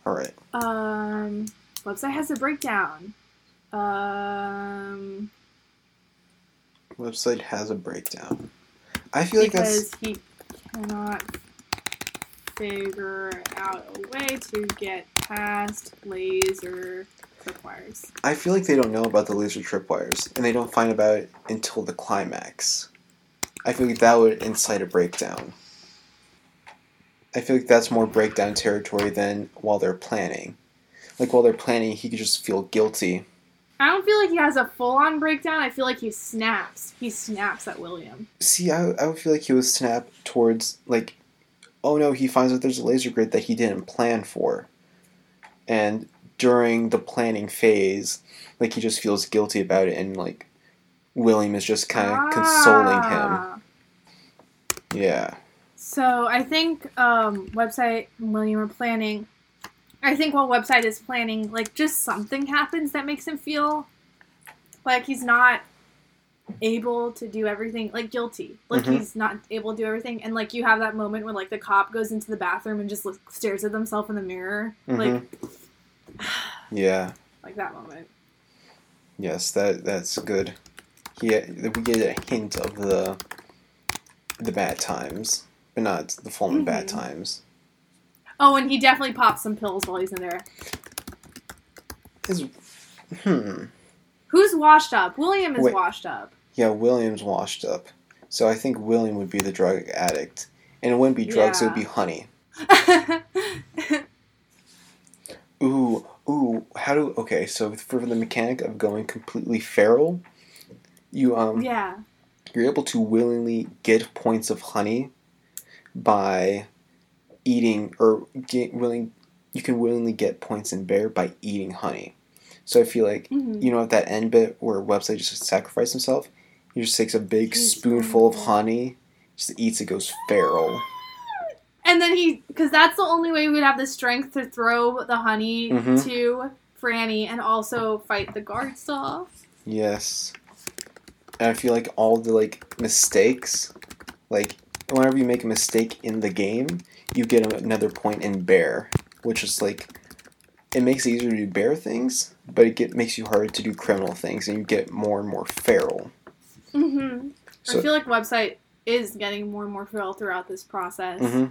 S3: All right.
S2: um, website has a breakdown. Um,
S3: Website has a breakdown. I feel like that's
S2: because he cannot figure out a way to get past laser tripwires.
S3: I feel like they don't know about the laser tripwires, and they don't find about it until the climax. I feel like that would incite a breakdown. I feel like that's more breakdown territory than while they're planning. Like while they're planning, he could just feel guilty.
S2: I don't feel like he has a full on breakdown. I feel like he snaps. He snaps at William.
S3: See, I, I would feel like he would snap towards like, oh no, he finds out there's a laser grid that he didn't plan for, and during the planning phase, like he just feels guilty about it, and like William is just kind of consoling him.
S2: Ah.
S3: Yeah.
S2: So I think um, website and William are planning. I think while website is planning, like just something happens that makes him feel like he's not able to do everything, like guilty, like
S3: Mhm.
S2: he's not able to do everything, and like you have that moment when like the cop goes into the bathroom and just look, stares at himself in the mirror, like
S3: Yeah.
S2: like that moment.
S3: Yes, that that's good. He we get a hint of the the bad times, but not the full on bad times.
S2: Oh, and he definitely pops some pills while he's in there.
S3: Is hmm.
S2: Who's washed up? William is
S3: Wait.
S2: washed up.
S3: Yeah, William's washed up. So I think William would be the drug addict. And it wouldn't be drugs, it would be honey. Ooh, ooh, how do okay, so for the mechanic of going completely feral, you um
S2: yeah.
S3: you're able to willingly get points of honey by eating or get willing you can willingly get points in bear by eating honey. So I feel like
S2: Mhm.
S3: you know at that end bit where website just sacrificed himself, he just takes a big
S2: He's
S3: spoonful of honey, just eats it, goes feral.
S2: And then he, because that's the only way we'd have the strength to throw the honey
S3: Mhm.
S2: to Franny and also fight the guards off.
S3: Yes. And I feel like all the like mistakes, like whenever you make a mistake in the game, you get another point in bear, which is like it makes it easier to do bear things, but it get, makes you harder to do criminal things, and you get more and more feral.
S2: Mm-hmm.
S3: So-
S2: I feel like website is getting more and more feral throughout this process.
S3: hmm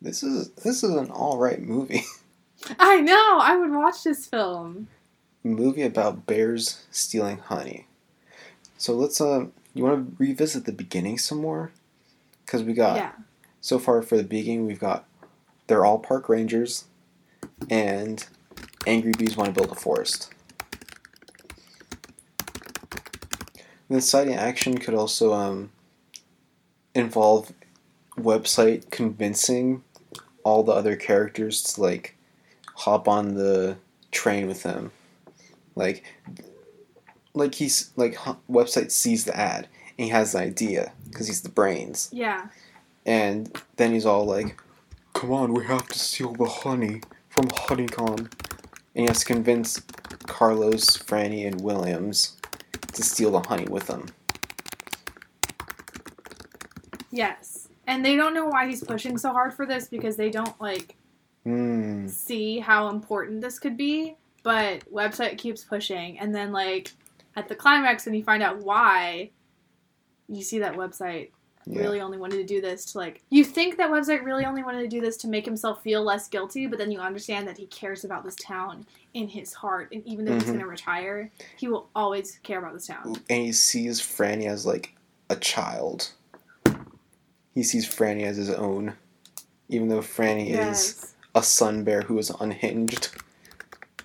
S3: This is this is an all right movie.
S2: I know. I would watch this film.
S3: movie about bears stealing honey. So let's uh, you want to revisit the beginning some more? Because we got
S2: yeah.
S3: So far for the beginning we've got they're all park rangers and angry bees want to build a forest. The inciting action could also um, involve website convincing all the other characters to like hop on the train with them, like like he's like website sees the ad and he has the idea because he's the brains.
S2: Yeah.
S3: And then he's all like, Come on, we have to steal the honey from Honeycon. And he has to convince Carlos, Franny, and Williams to steal the honey with them.
S2: Yes. And they don't know why he's pushing so hard for this because they don't like
S3: Hmm.
S2: see how important this could be. But website keeps pushing, and then like at the climax, when you find out why, you see that website
S3: Yeah.
S2: really only wanted to do this to like. You think that website really only wanted to do this to make himself feel less guilty, but then you understand that he cares about this town in his heart, and even though he's
S3: Mhm.
S2: going to retire, he will always care about this town.
S3: And he sees Franny as like a child. He sees Franny as his own. Even though Franny is a sun bear who is unhinged.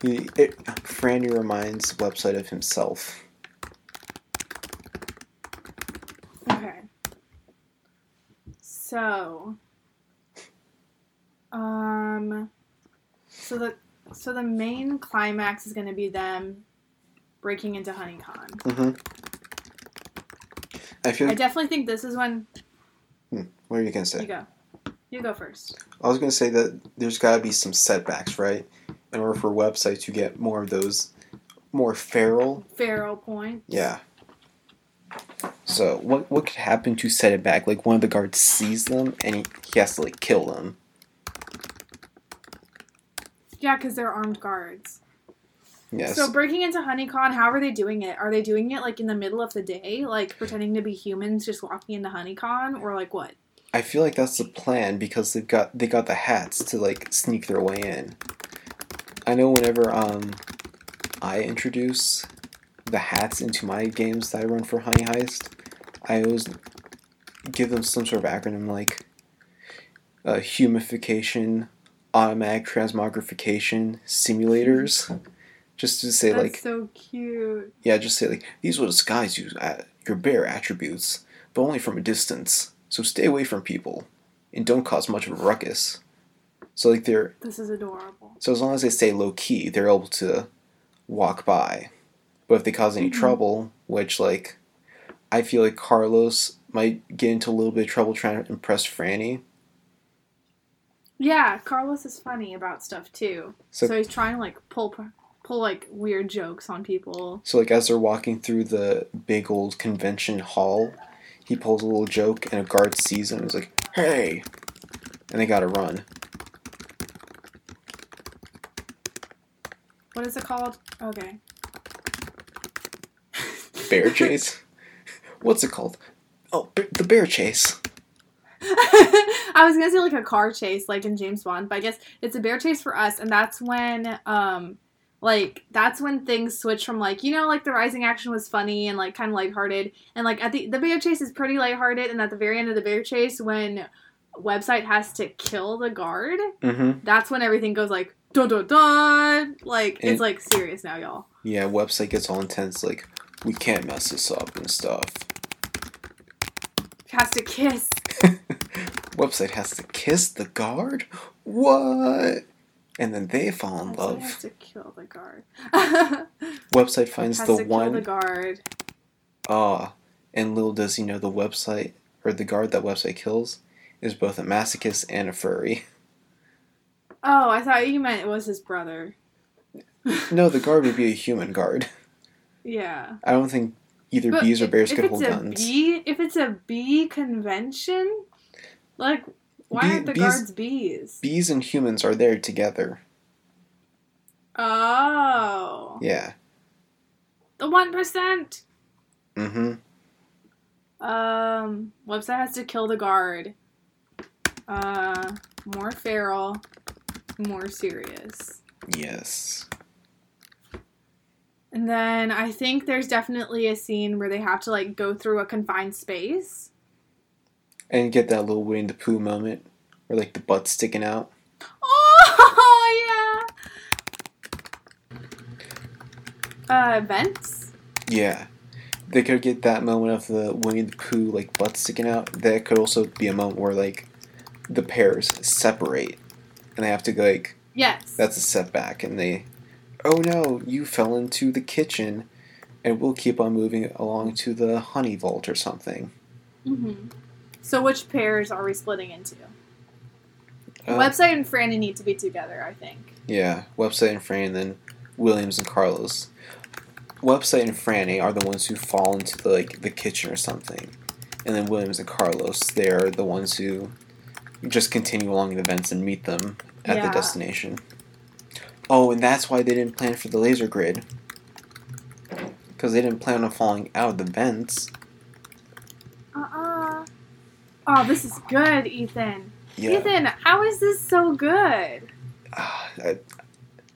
S3: He, it, Franny reminds Website of himself.
S2: Okay. So, um, so the so the main climax is going to be them breaking into Honeycon.
S3: Mm-hmm. I feel
S2: I definitely think this is when Hmm.
S3: what are you gonna say?
S2: you go. You go first.
S3: I was gonna say that there's gotta be some setbacks, right? In order for websites to get more of those more feral.
S2: Pharaoh point.
S3: Yeah. So what what could happen to set it back? Like one of the guards sees them and he, he has to like kill them.
S2: Yeah, because they're armed guards.
S3: Yes.
S2: So breaking into Honeycon, how are they doing it? Are they doing it like in the middle of the day, like pretending to be humans, just walking into Honeycon, or like what?
S3: I feel like that's the plan because they've got they got the hats to like sneak their way in. I know whenever um I introduce the hats into my games that I run for Honey Heist, I always give them some sort of acronym like uh, humification, automatic transmogrification, simulators. Just to say
S2: That's
S3: like
S2: so cute.
S3: yeah, just say like these will disguise you at your bare attributes, but only from a distance. So stay away from people, and don't cause much of a ruckus. So like they're
S2: This is adorable.
S3: so as long as they stay low key, they're able to walk by. But if they cause any
S2: Mhm.
S3: trouble, which like I feel like Carlos might get into a little bit of trouble trying to impress Franny.
S2: Yeah, Carlos is funny about stuff too.
S3: So
S2: So, he's trying to like pull pull like weird jokes on people.
S3: So like as they're walking through the big old convention hall, he pulls a little joke and a guard sees him and is like, "Hey!" And they gotta run.
S2: What is it called? Okay.
S3: Bear chase. What's it called? Oh, b- the bear chase.
S2: I was gonna say like a car chase, like in James Bond, but I guess it's a bear chase for us, and that's when, um, like that's when things switch from like you know like the rising action was funny and like kind of lighthearted, and like at the the bear chase is pretty lighthearted, and at the very end of the bear chase when website has to kill the guard,
S3: Mm-hmm.
S2: that's when everything goes like dun dun dun, like
S3: And-
S2: it's like serious now, y'all.
S3: Yeah, website gets all intense. Like, we can't mess this up and stuff.
S2: Has to kiss.
S3: website has to kiss the guard. What? And then they fall in
S2: Website
S3: love.
S2: has to kill the guard.
S3: Website finds
S2: has
S3: the
S2: to
S3: one
S2: kill the guard.
S3: Ah, and little does he know the website or the guard that website kills is both a masochist and a furry.
S2: Oh, I thought you meant it was his brother.
S3: No, the guard would be a human guard.
S2: Yeah.
S3: I don't think either
S2: But
S3: bees or bears
S2: if
S3: could hold
S2: a
S3: guns.
S2: bee, if it's a bee convention, like why
S3: Bee-
S2: aren't the
S3: bees-
S2: guards bees?
S3: Bees and humans are there together.
S2: Oh,
S3: Yeah.
S2: the one percent.
S3: Mm-hmm.
S2: Um, website has to kill the guard. Uh, more feral, more serious.
S3: Yes.
S2: And then I think there's definitely a scene where they have to like go through a confined space.
S3: And get that little Winnie the Pooh moment where like the butt's sticking out.
S2: Oh yeah. Uh, vents.
S3: Yeah. They could get that moment of the Winnie the Pooh like butt sticking out. That could also be a moment where like the pairs separate and they have to go like
S2: Yes.
S3: that's a setback and they oh no you fell into the kitchen and we'll keep on moving along to the honey vault or something
S2: hmm So which pairs are we splitting into?
S3: Uh,
S2: Website and Franny need to be together, I think.
S3: yeah website and Franny, and then williams and carlos website and franny are the ones who fall into the, like the kitchen or something and then williams and carlos they're the ones who just continue along the events and meet them at
S2: Yeah.
S3: the destination oh and that's why they didn't plan for the laser grid because they didn't plan on falling out of the vents
S2: Uh-uh. Oh, this is good, Ethan.
S3: yeah
S2: Ethan, how is this so good?
S3: Ah, I,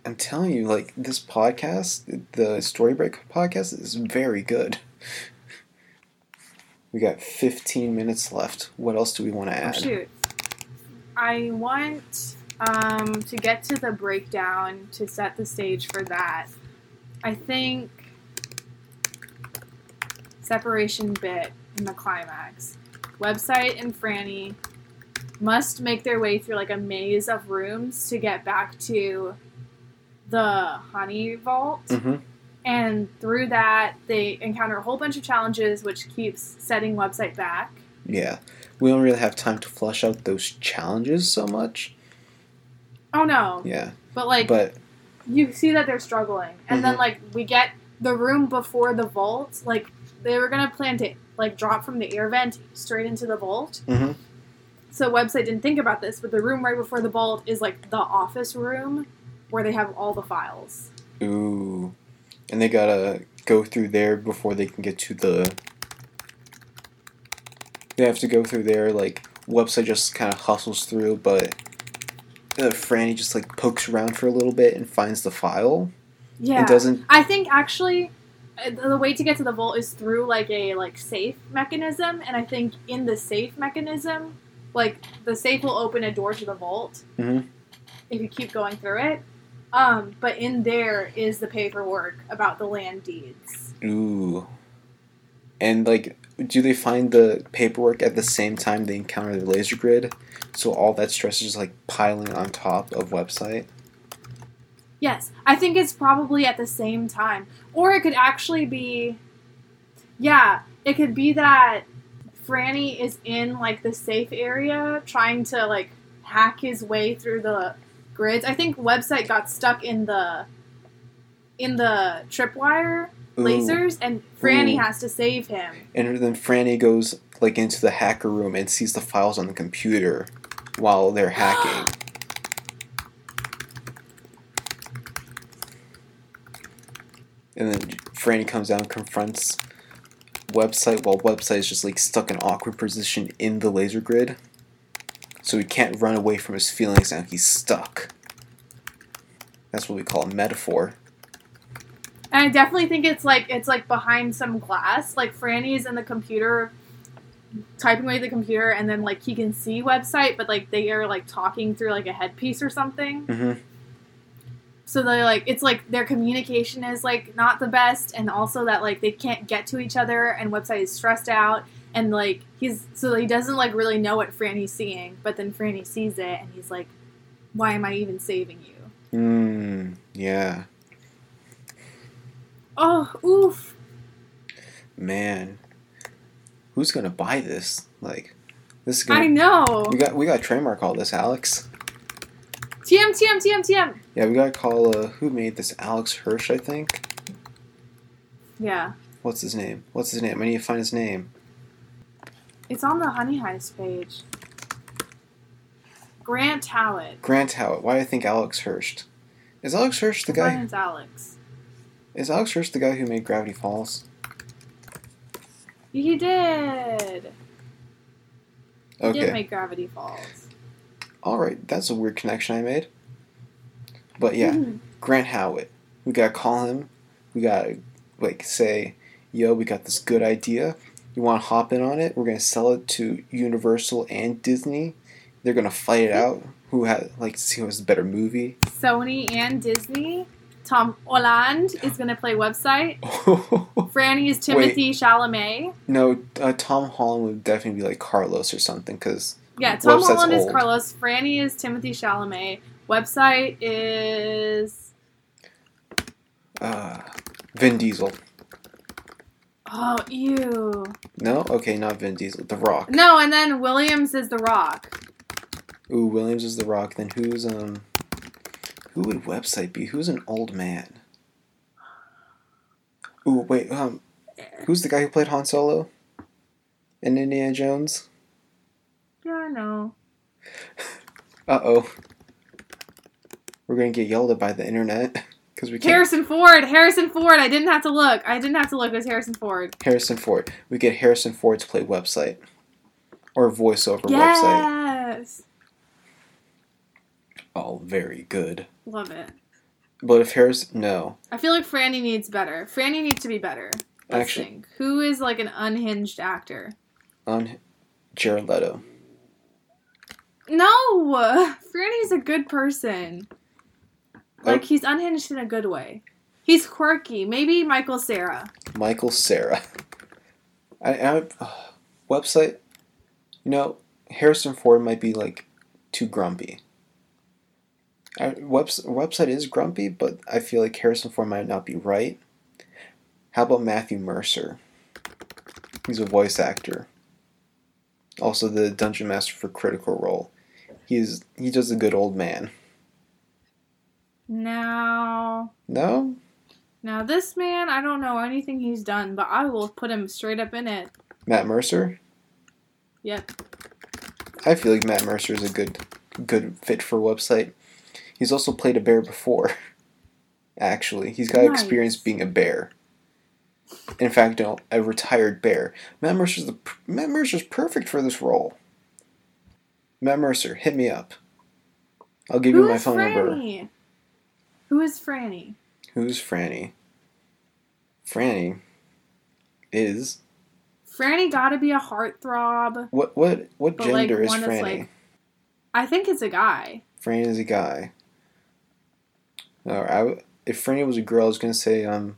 S3: I'm telling you, like this podcast, the Story Break podcast, is very good. We got 15 minutes left. What else do we want to
S2: Oh,
S3: add?
S2: shoot. I want um, to get to the breakdown to set the stage for that. I think separation bit in the climax. Website and Franny must make their way through like a maze of rooms to get back to the honey vault.
S3: hmm
S2: And through that, they encounter a whole bunch of challenges, which keeps setting website back.
S3: Yeah, we don't really have time to flush out those challenges so much.
S2: Oh no!
S3: Yeah,
S2: But like,
S3: but
S2: you see that they're struggling, and then
S3: Mhm.
S2: like we get the room before the vault. Like they were gonna plan to like drop from the air vent straight into the vault.
S3: Mhm.
S2: So website didn't think about this, but the room right before the vault is like the office room where they have all the files.
S3: ooh, and they gotta go through there before they can get to the. They have to go through there. Like website just kind of hustles through, but uh, Franny just like pokes around for a little bit and finds the file.
S2: Yeah,
S3: It doesn't.
S2: I think actually. uh, The way to get to the vault is through like a like safe mechanism, and I think in the safe mechanism, like the safe will open a door to the vault
S3: Mhm.
S2: if you keep going through it. Um, but in there is the paperwork about the land deeds.
S3: Ooh. And like, do they find the paperwork at the same time they encounter the laser grid? So all that stress is just like piling on top of website.
S2: Yes, I think it's probably at the same time, or it could actually be. Yeah, it could be that Franny is in like the safe area trying to like hack his way through the grids. I think website got stuck in the in the tripwire
S3: Ooh.
S2: lasers, and Franny
S3: Ooh.
S2: has to save him.
S3: And then Franny goes like into the hacker room and sees the files on the computer while they're hacking. and then Franny comes down and confronts website while website is just like stuck in awkward position in the laser grid. So he can't run away from his feelings now he's stuck. That's what we call a metaphor.
S2: And I definitely think it's like it's like behind some glass. Like Franny's in the computer typing away the computer and then like he can see website, but like they are like talking through like a headpiece or something.
S3: hmm
S2: So they're like it's like their communication is like not the best and also that like they can't get to each other and website is stressed out and like he's so he doesn't like really know what Franny's seeing, but then Franny sees it and he's like, Why am I even saving you?
S3: Mm, yeah.
S2: Oh, oof.
S3: Man. Who's gonna buy this? Like this is gonna
S2: I know.
S3: We got we got trademark all this, Alex.
S2: TM TM TM TM.
S3: Yeah, we gotta call uh who made this? Alex Hirsch, I think.
S2: Yeah.
S3: What's his name? What's his name? I need to find his name.
S2: It's on the Honey Heist page. Grant Howitt.
S3: Grant Howitt. Why do I think Alex Hirsch? Is Alex Hirsch the guy?
S2: Brian's Alex.
S3: Is Alex Hirsch the guy who made Gravity Falls?
S2: He did. He did make Gravity Falls.
S3: All right, that's a weird connection I made. But yeah,
S2: Mhm.
S3: Grant Howitt. We gotta call him. We gotta like say, "Yo, we got this good idea. You want to hop in on it? We're gonna sell it to Universal and Disney. They're gonna fight it out. Who has like to see who has the better movie?"
S2: Sony and Disney. Tom Holland is going to play website. Franny is Timothy Chalamet.
S3: no, uh, Tom Holland would definitely be like Carlos or something because
S2: Yeah, Tom
S3: Website's
S2: Holland is. Carlos. Franny is Timothy Chalamet. Website is.
S3: uh, Vin Diesel.
S2: Oh, ew.
S3: No, okay, not Vin Diesel. The Rock.
S2: No, and then Williams is The Rock.
S3: Ooh, Williams is The Rock. Then who's um, who would website be? Who's an old man? Ooh, wait, um, who's the guy who played Han Solo? In Indiana Jones.
S2: Yeah, I know.
S3: Uh oh. We're gonna get yelled at by the internet because we can't.
S2: Harrison Ford. Harrison Ford. I didn't have to look. I didn't have to look. It was Harrison Ford.
S3: Harrison Ford. We get Harrison Ford to play website or voiceover website.
S2: Yes.
S3: All very good.
S2: Love it.
S3: But if Harris, no,
S2: I feel like Franny needs better. Franny needs to be better.
S3: Actually-.
S2: Who is like an unhinged actor?
S3: on Jared Leto.
S2: No, Franny's a good person. Like he's unhinged in a good way. He's quirky. Maybe Michael Cera.
S3: Michael Cera. I, I uh, website. You know, Harrison Ford might be like too grumpy. Webs, website is grumpy, but I feel like Harrison Ford might not be right. How about Matthew Mercer? He's a voice actor. Also, the dungeon master for Critical Role. He's he does a good old man.
S2: Now,
S3: No,
S2: now this man, I don't know anything he's done, but I will put him straight up in it.
S3: Matt Mercer.
S2: Yep.
S3: I feel like Matt Mercer is a good good fit for website. He's also played a bear before. Actually, he's got
S2: Nice.
S3: experience being a bear. In fact, no, a retired bear. Matt Mercer's the Matt Mercer's perfect for this role. Matt Mercer, hit me up. I'll give
S2: Who
S3: you my
S2: is
S3: phone number.
S2: Franny? Who is Franny?
S3: Who's Franny? Franny is
S2: Franny gotta be a heartthrob.
S3: what what what
S2: But, like,
S3: gender is Franny?
S2: like- I think it's a guy.
S3: Franny is a guy. No, I if Franny was a girl, I was gonna say um,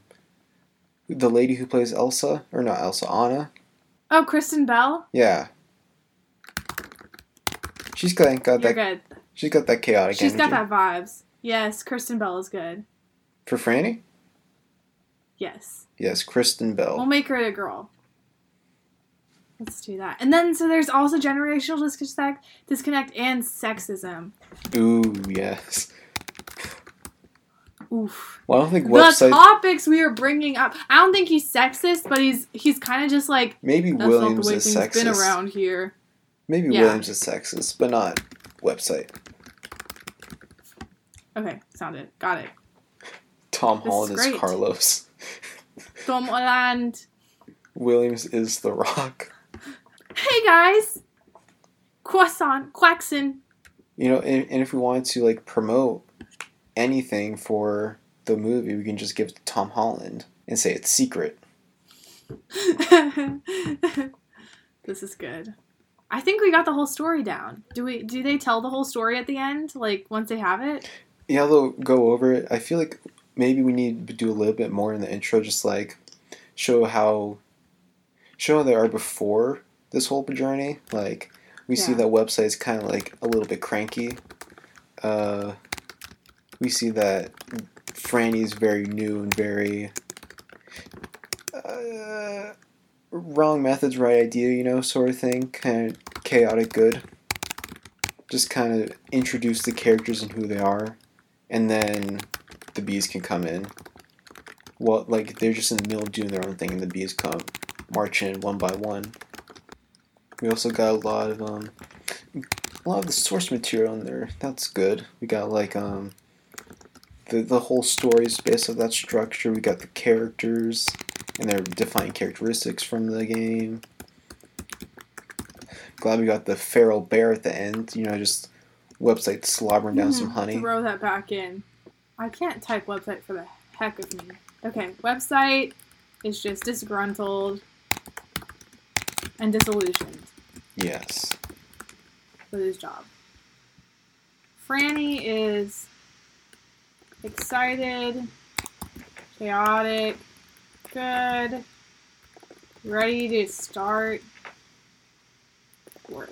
S3: the lady who plays Elsa or not Elsa, Anna.
S2: Oh, Kristen Bell?
S3: Yeah, she's got got
S2: You're
S3: that.
S2: good.
S3: She's got that chaotic
S2: She's got that vibes. Yes, Kristen Bell is good.
S3: For Franny,
S2: Yes.
S3: yes, Kristen Bell.
S2: We'll make her a girl. Let's do that. And then, so there's also generational disconnect, disconnect and sexism.
S3: Ooh, yes.
S2: Oof.
S3: Well, I don't think
S2: The
S3: website.
S2: topics we are bringing up. I don't think he's sexist, but he's he's kind of just like
S3: Maybe Williams
S2: the
S3: is sexist.
S2: been around here.
S3: Maybe
S2: Yeah.
S3: Williams is sexist, but not website.
S2: Okay, sound it. Got it.
S3: Tom
S2: This
S3: Holland is
S2: great.
S3: Carlos.
S2: Tom Holland.
S3: Williams is the Rock.
S2: Hey guys, croissant, quackson.
S3: You know, and, and if we wanted to like promote anything for the movie, we can just give it to Tom Holland and say it's secret.
S2: this is good. I think we got the whole story down. Do we? Do they tell the whole story at the end? Like once they have it?
S3: Yeah, they'll go over it. I feel like maybe we need to do a little bit more in the intro, just like show how show how they are before this whole journey. Like we see
S2: Yeah.
S3: that website's kind of like a little bit cranky. Uh, we see that Franny's very new and very uh, wrong methods, right idea, you know, sort of thing. Kind of chaotic good. Just kind of introduce the characters and who they are, and then the bees can come in. Well, like they're just in the middle doing their own thing, and the bees come march in one by one. We also got a lot of um, a lot of the source material in there. That's good. We got like um, the the whole story is based on that structure. We got the characters and their defining characteristics from the game. Glad we got the feral bear at the end. You know, just website slobbering down some
S2: Mhm,
S3: honey.
S2: Throw that back in. I can't type website for the heck of me. Okay, website is just disgruntled and disillusioned
S3: Yes.
S2: with his job. Franny is excited, chaotic, good, ready to start work.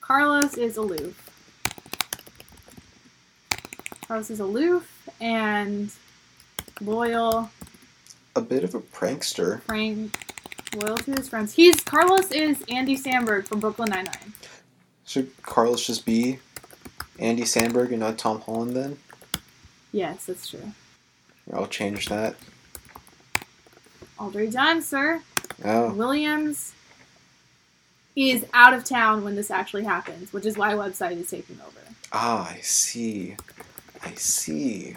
S2: Carlos is aloof. Carlos is aloof and loyal,
S3: A bit of a prankster.
S2: frank, loyal to his friends. He's Carlos is Andy Samberg from Brooklyn Nine Nine.
S3: Should Carlos just be Andy Samberg and not Tom Holland then?
S2: Yes, that's true.
S3: I'll change that.
S2: Already done, sir.
S3: Oh,
S2: Williams is out of town when this actually happens, which is why website is taking over.
S3: ah, I see. I see.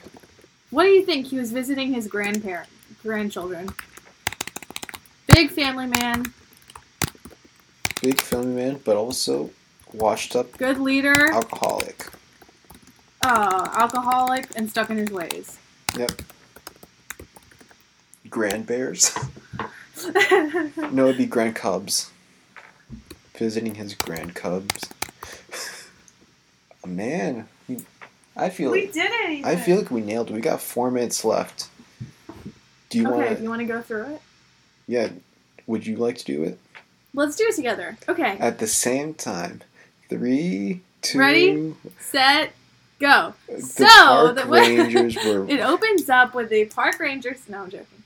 S2: What do you think? He was visiting his grandparent grandchildren. Big family man,
S3: Big family man, but also washed up
S2: good leader,
S3: alcoholic.
S2: Uh, alcoholic, and stuck in his ways.
S3: Yep. Grand bears? no, it'd be grand cubs. Visiting his grand cubs. oh, man, I feel
S2: we did it.
S3: I feel like we nailed it. We got four minutes left. Do you
S2: Okay,
S3: want to?
S2: you want to go through it,
S3: Yeah. Would you like to do it
S2: let's do it together. Okay,
S3: at the same time? Three, two.
S2: Ready? set, go.
S3: The
S2: So, the-
S3: rangers were.
S2: It opens up with the park rangers. No, I'm joking.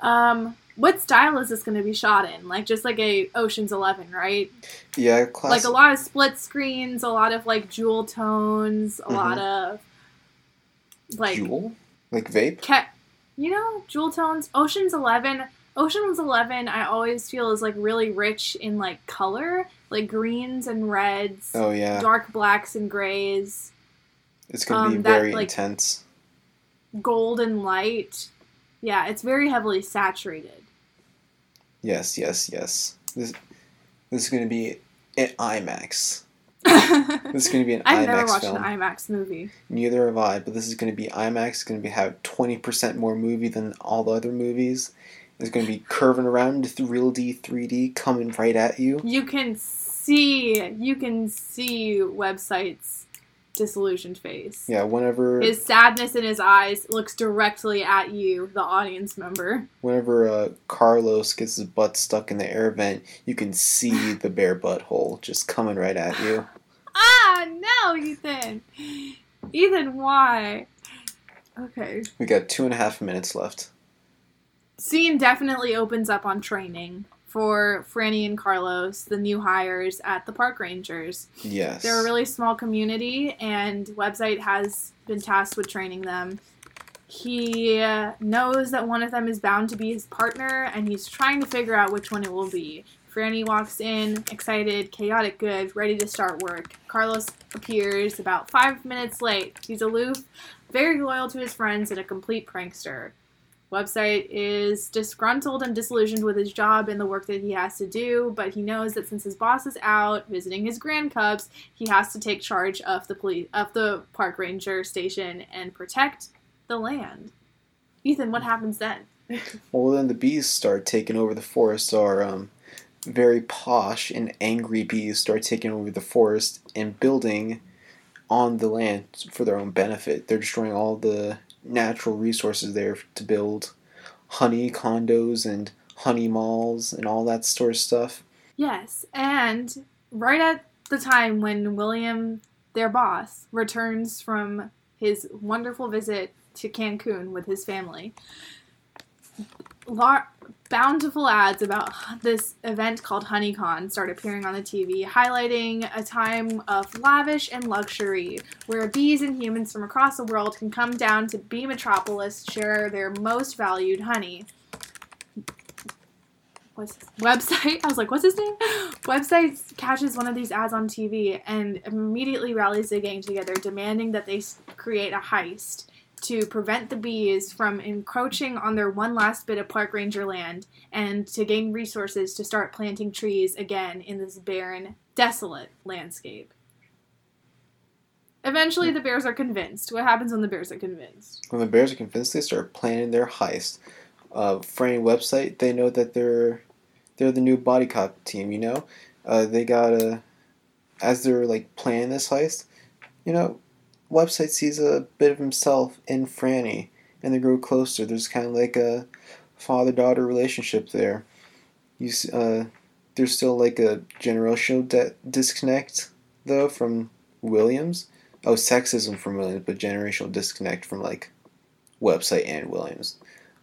S2: Um, what style is this going to be shot in? Like just like a Ocean's Eleven, right?
S3: yeah,
S2: Like a lot of split screens, a lot of like jewel tones, a lot of like
S3: Jewel, like vape.
S2: ca- you know, jewel tones. Ocean's Eleven. Ocean's Eleven, I always feel is like really rich in like color, like greens and reds,
S3: Oh yeah,
S2: dark blacks and grays,
S3: it's gonna be
S2: um, that,
S3: very
S2: like-
S3: intense.
S2: golden light. Yeah, it's very heavily saturated.
S3: Yes, yes, yes. This this is gonna be an IMAX. This is gonna be an
S2: never
S3: IMAX never
S2: watched
S3: film.
S2: an IMAX movie.
S3: Neither have I, but this is gonna be IMAX. It's gonna be have twenty percent more movie than all the other movies. It's gonna be curving around real D, three D, coming right at you.
S2: You can see, you can see websites disillusioned face.
S3: Yeah, whenever
S2: His sadness in his eyes looks directly at you, the audience member.
S3: whenever uh, Carlos gets his butt stuck in the air vent, you can see the bare butthole just coming right at you.
S2: Ah, no, Ethan. Ethan, why? Okay.
S3: We got two and a half minutes left.
S2: Scene definitely opens up on training for Franny and Carlos, the new hires at the park rangers.
S3: Yes.
S2: They're a really small community, and website has been tasked with training them. He uh, knows that one of them is bound to be his partner, and he's trying to figure out which one it will be. Franny walks in, excited, chaotic good, ready to start work. Carlos appears about five minutes late. He's aloof, very loyal to his friends, and a complete prankster. Website is disgruntled and disillusioned with his job and the work that he has to do, but he knows that since his boss is out visiting his grand cubs, he has to take charge of the police of the park ranger station and protect the land. Ethan, what happens then?
S3: Well, then the bees start taking over the forest. Are um, very posh and angry bees start taking over the forest and building on the land for their own benefit. They're destroying all the natural resources there to build honey condos and honey malls and all that sort of stuff.
S2: Yes, and right at the time when William, their boss, returns from his wonderful visit to Cancun with his family, lar- bountiful ads about this event called HoneyCon start appearing on the TV, highlighting a time of lavish and luxury where bees and humans from across the world can come down to Bee Metropolis, share their most valued honey. What's his website? I was like, what's his name? Website catches one of these ads on TV and immediately rallies the gang together, demanding that they create a heist to prevent the bees from encroaching on their one last bit of park ranger land and to gain resources to start planting trees again in this barren, desolate landscape. Eventually, the bears are convinced. What happens when the bears are convinced?
S3: When the bears are convinced, they start planning their heist. Uh, Franny website, they know that they're they're the new body cop team. You know, uh, they gotta as they're like planning this heist. You know, website sees a bit of himself in Franny, and they grow closer. There's kind of like a father daughter relationship there. You uh, there's still like a generational de- disconnect though from Williams. Oh, sexism from Williams, but generational disconnect from like website and Williams.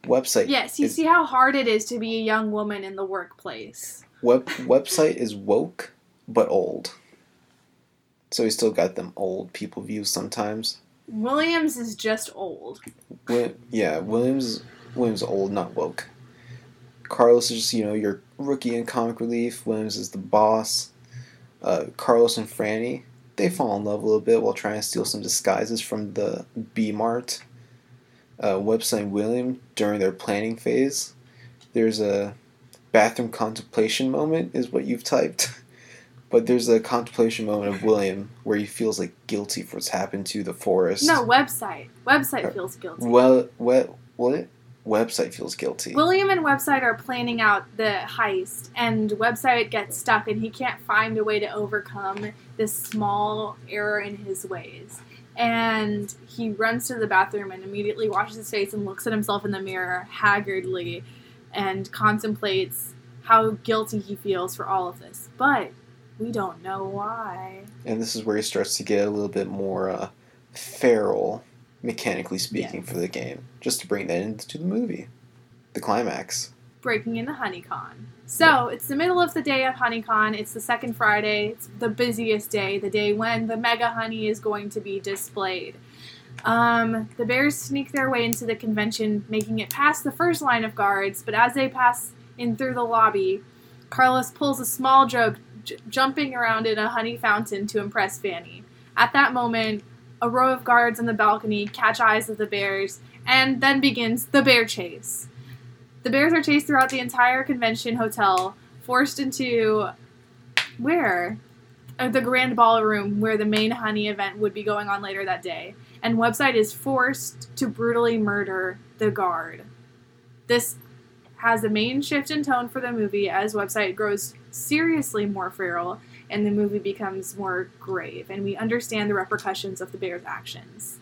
S3: Website
S2: Yes, you
S3: is,
S2: see how hard it is to be a young woman in the workplace.
S3: web website is woke but old. So we still got them old people views sometimes.
S2: Williams is just old.
S3: Wi- yeah, Williams Williams old, not woke. Carlos is just you know your rookie in comic relief. Williams is the boss. Uh, Carlos and Franny they fall in love a little bit while trying to steal some disguises from the B Mart. Uh, website William during their planning phase. There's a bathroom contemplation moment is what you've typed. But there's a contemplation moment of William where he feels like guilty for what's happened to the forest.
S2: No, website. Website uh, feels guilty.
S3: Well, what what website feels guilty?
S2: William and Website are planning out the heist, and Website gets stuck, and he can't find a way to overcome this small error in his ways. And he runs to the bathroom and immediately washes his face and looks at himself in the mirror haggardly and contemplates how guilty he feels for all of this. But we don't know why.
S3: and this is where he starts to get a little bit more uh, feral, mechanically speaking,
S2: Yes.
S3: for the game. Just to bring that into the movie, the climax.
S2: breaking into HoneyCon. So it's the middle of the day of HoneyCon. It's the second Friday. It's the busiest day, the day when the mega honey is going to be displayed. Um, the bears sneak their way into the convention, making it past the first line of guards. But as they pass in through the lobby, Carlos pulls a small joke, j- jumping around in a honey fountain to impress Franny. At that moment, a row of guards on the balcony catch eyes of the bears, and then begins the bear chase. The bears are chased throughout the entire convention hotel, forced into where? Uh, the grand ballroom where the main honey event would be going on later that day. And website is forced to brutally murder the guard. This has the main shift in tone for the movie as website grows seriously more feral and the movie becomes more grave and we understand the repercussions of the bear's actions.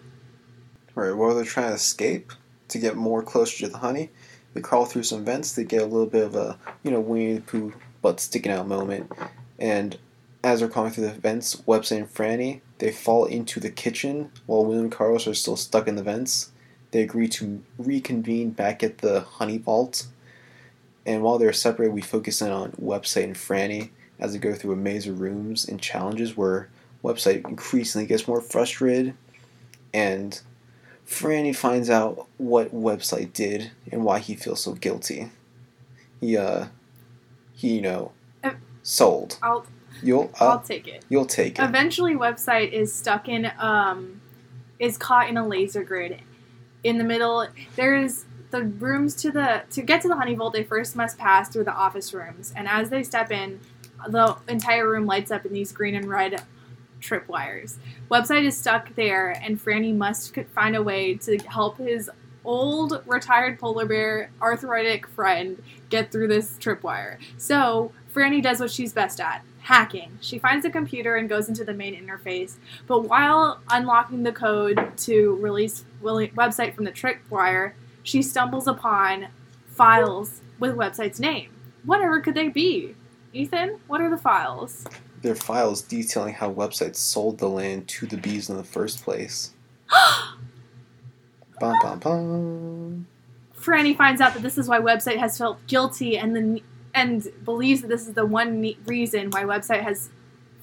S3: Right, while they're trying to escape to get more closer to the honey, they crawl through some vents. They get a little bit of a you know Winnie the Pooh butt sticking out moment, and as they're crawling through the vents, Website and Franny they fall into the kitchen while William and Carlos are still stuck in the vents. They agree to reconvene back at the honey vault, and while they're separate, we focus in on Website and Franny as they go through a maze of rooms and challenges where Website increasingly gets more frustrated, and Franny finds out what website did and why he feels so guilty. He uh he you know sold.
S2: I'll
S3: You'll
S2: I'll
S3: uh,
S2: take it.
S3: you'll take it.
S2: Eventually, website is stuck in um, is caught in a laser grid. In the middle, there is the rooms to the to get to the honey vault, they first must pass through the office rooms, and as they step in, the entire room lights up in these green and red tripwires. Website is stuck there, and Franny must find a way to help his old retired polar bear arthritic friend get through this tripwire. So Franny does what she's best at. Hacking. She finds a computer and goes into the main interface, but while unlocking the code to release website from the tripwire, she stumbles upon files with website's name. Whatever could they be? Ethan, what are the files?
S3: They're files detailing how websites sold the land to the bees in the first place. Bum bum bum.
S2: Franny finds out that this is why website has felt guilty and then and believes that this is the one ne- reason why website has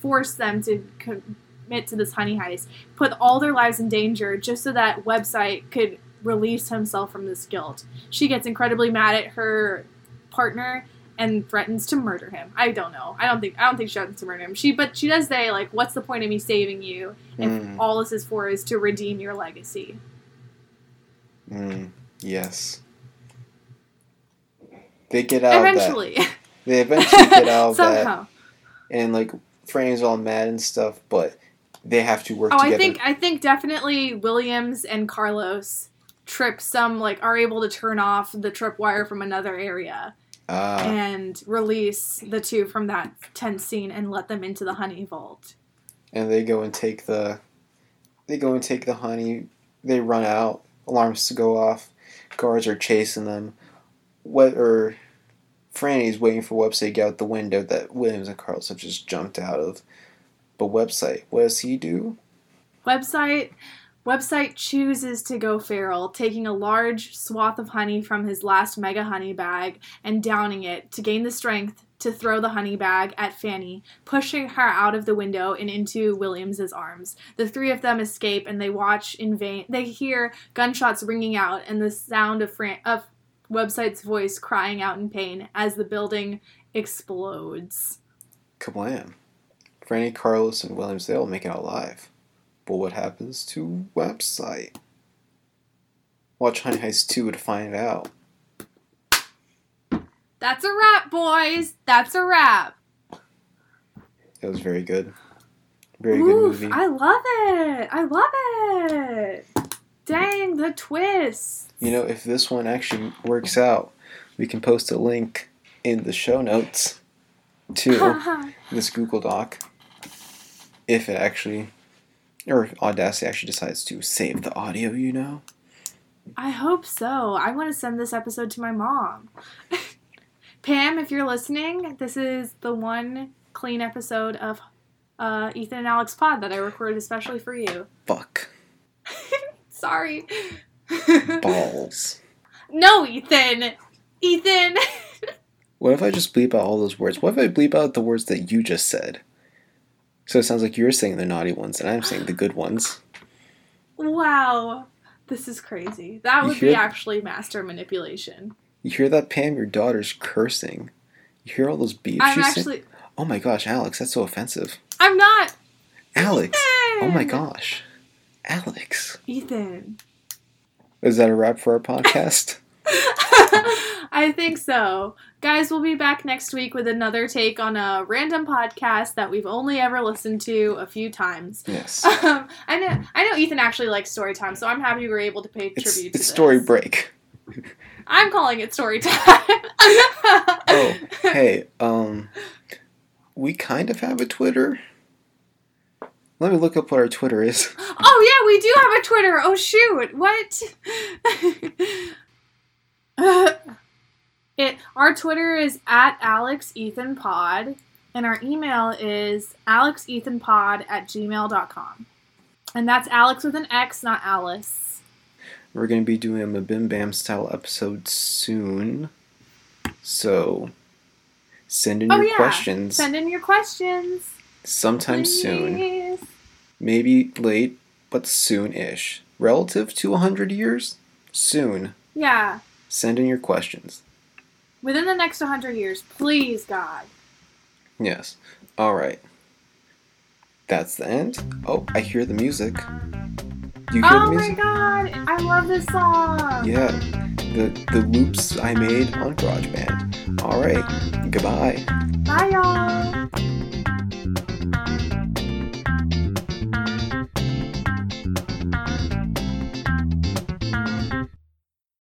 S2: forced them to commit to this honey heist, put all their lives in danger just so that website could release himself from this guilt. She gets incredibly mad at her partner and threatens to murder him. I don't know. I don't think I don't think she threatens to murder him. She but she does say like, "What's the point of me saving you if
S3: Mm.
S2: all this is for is to redeem your legacy?"
S3: Mm, yes. They get out of that.
S2: Eventually,
S3: They eventually get out of that,
S2: somehow.
S3: and like Franny's all mad and stuff, but they have to work
S2: Oh,
S3: together.
S2: I think I think definitely Williams and Carlos trip some like are able to turn off the trip wire from another area
S3: Ah,
S2: and release the two from that tense scene and let them into the honey vault.
S3: and they go and take the, they go and take the honey. They run out. Alarms to go off. Guards are chasing them. What or Franny's waiting for website to get out the window that Williams and Carlos have just jumped out of. But website, what does he do?
S2: Website website chooses to go feral, taking a large swath of honey from his last mega honey bag and downing it to gain the strength to throw the honey bag at Franny, pushing her out of the window and into Williams's arms. The three of them escape and they watch in vain. They hear gunshots ringing out and the sound of Fran- of website's voice crying out in pain as the building explodes.
S3: Kablam. Franny, Carlos, and Williams, they all make it alive. But what happens to website? Watch Honey Heist 2 to find out.
S2: That's a wrap, boys. That's a wrap.
S3: It was very good. Very
S2: Oof,
S3: good movie.
S2: I love it. I love it. Dang, the twist.
S3: You know, if this one actually works out, we can post a link in the show notes to this Google Doc. If it actually, or Audacity actually decides to save the audio, you know.
S2: I hope so. I want to send this episode to my mom. Pam, if you're listening, this is the one clean episode of uh, Ethan and Alex Pod that I recorded especially for you.
S3: Fuck.
S2: Sorry.
S3: Balls.
S2: no, Ethan. Ethan.
S3: What if I just bleep out all those words? What if I bleep out the words that you just said? So it sounds like you're saying the naughty ones and I'm saying the good ones.
S2: wow. This is crazy. That would be
S3: th-
S2: actually master manipulation.
S3: You hear that, Pam? Your daughter's cursing. You hear all those beeps
S2: I'm
S3: she's saying? Oh my gosh, Alex, that's so offensive.
S2: I'm not.
S3: Alex! Oh my gosh. Alex.
S2: Ethan.
S3: Is that a wrap for our podcast?
S2: I think so. Guys, we'll be back next week with another take on a random podcast that we've only ever listened to a few times.
S3: yes.
S2: Um, I know I know Ethan actually likes story time, so I'm happy we were able to pay
S3: It's,
S2: tribute to
S3: it's
S2: this.
S3: story break.
S2: I'm calling it story time.
S3: Oh, hey, um, we kind of have a Twitter. Let me look up what our Twitter is.
S2: Oh yeah, we do have a Twitter. Oh shoot, what? It our Twitter is at Alex Ethan Pod, and our email is alexethanpod at gmail.com. And that's Alex with an X, not Alice.
S3: We're going to be doing a Mabim Bam style episode soon. So, send in
S2: Oh,
S3: your
S2: yeah.
S3: questions
S2: Send in your questions.
S3: sometime soon. Maybe late, but soon ish. Relative to 100 years? Soon.
S2: Yeah,
S3: Send in your questions.
S2: Within the next 100 years, please, God.
S3: Yes. Alright. That's the end. Oh, I hear the music. You hear
S2: Oh
S3: the
S2: my? God, I love this song.
S3: Yeah. the, the loops I made on GarageBand. Alright, goodbye.
S2: Bye, y'all.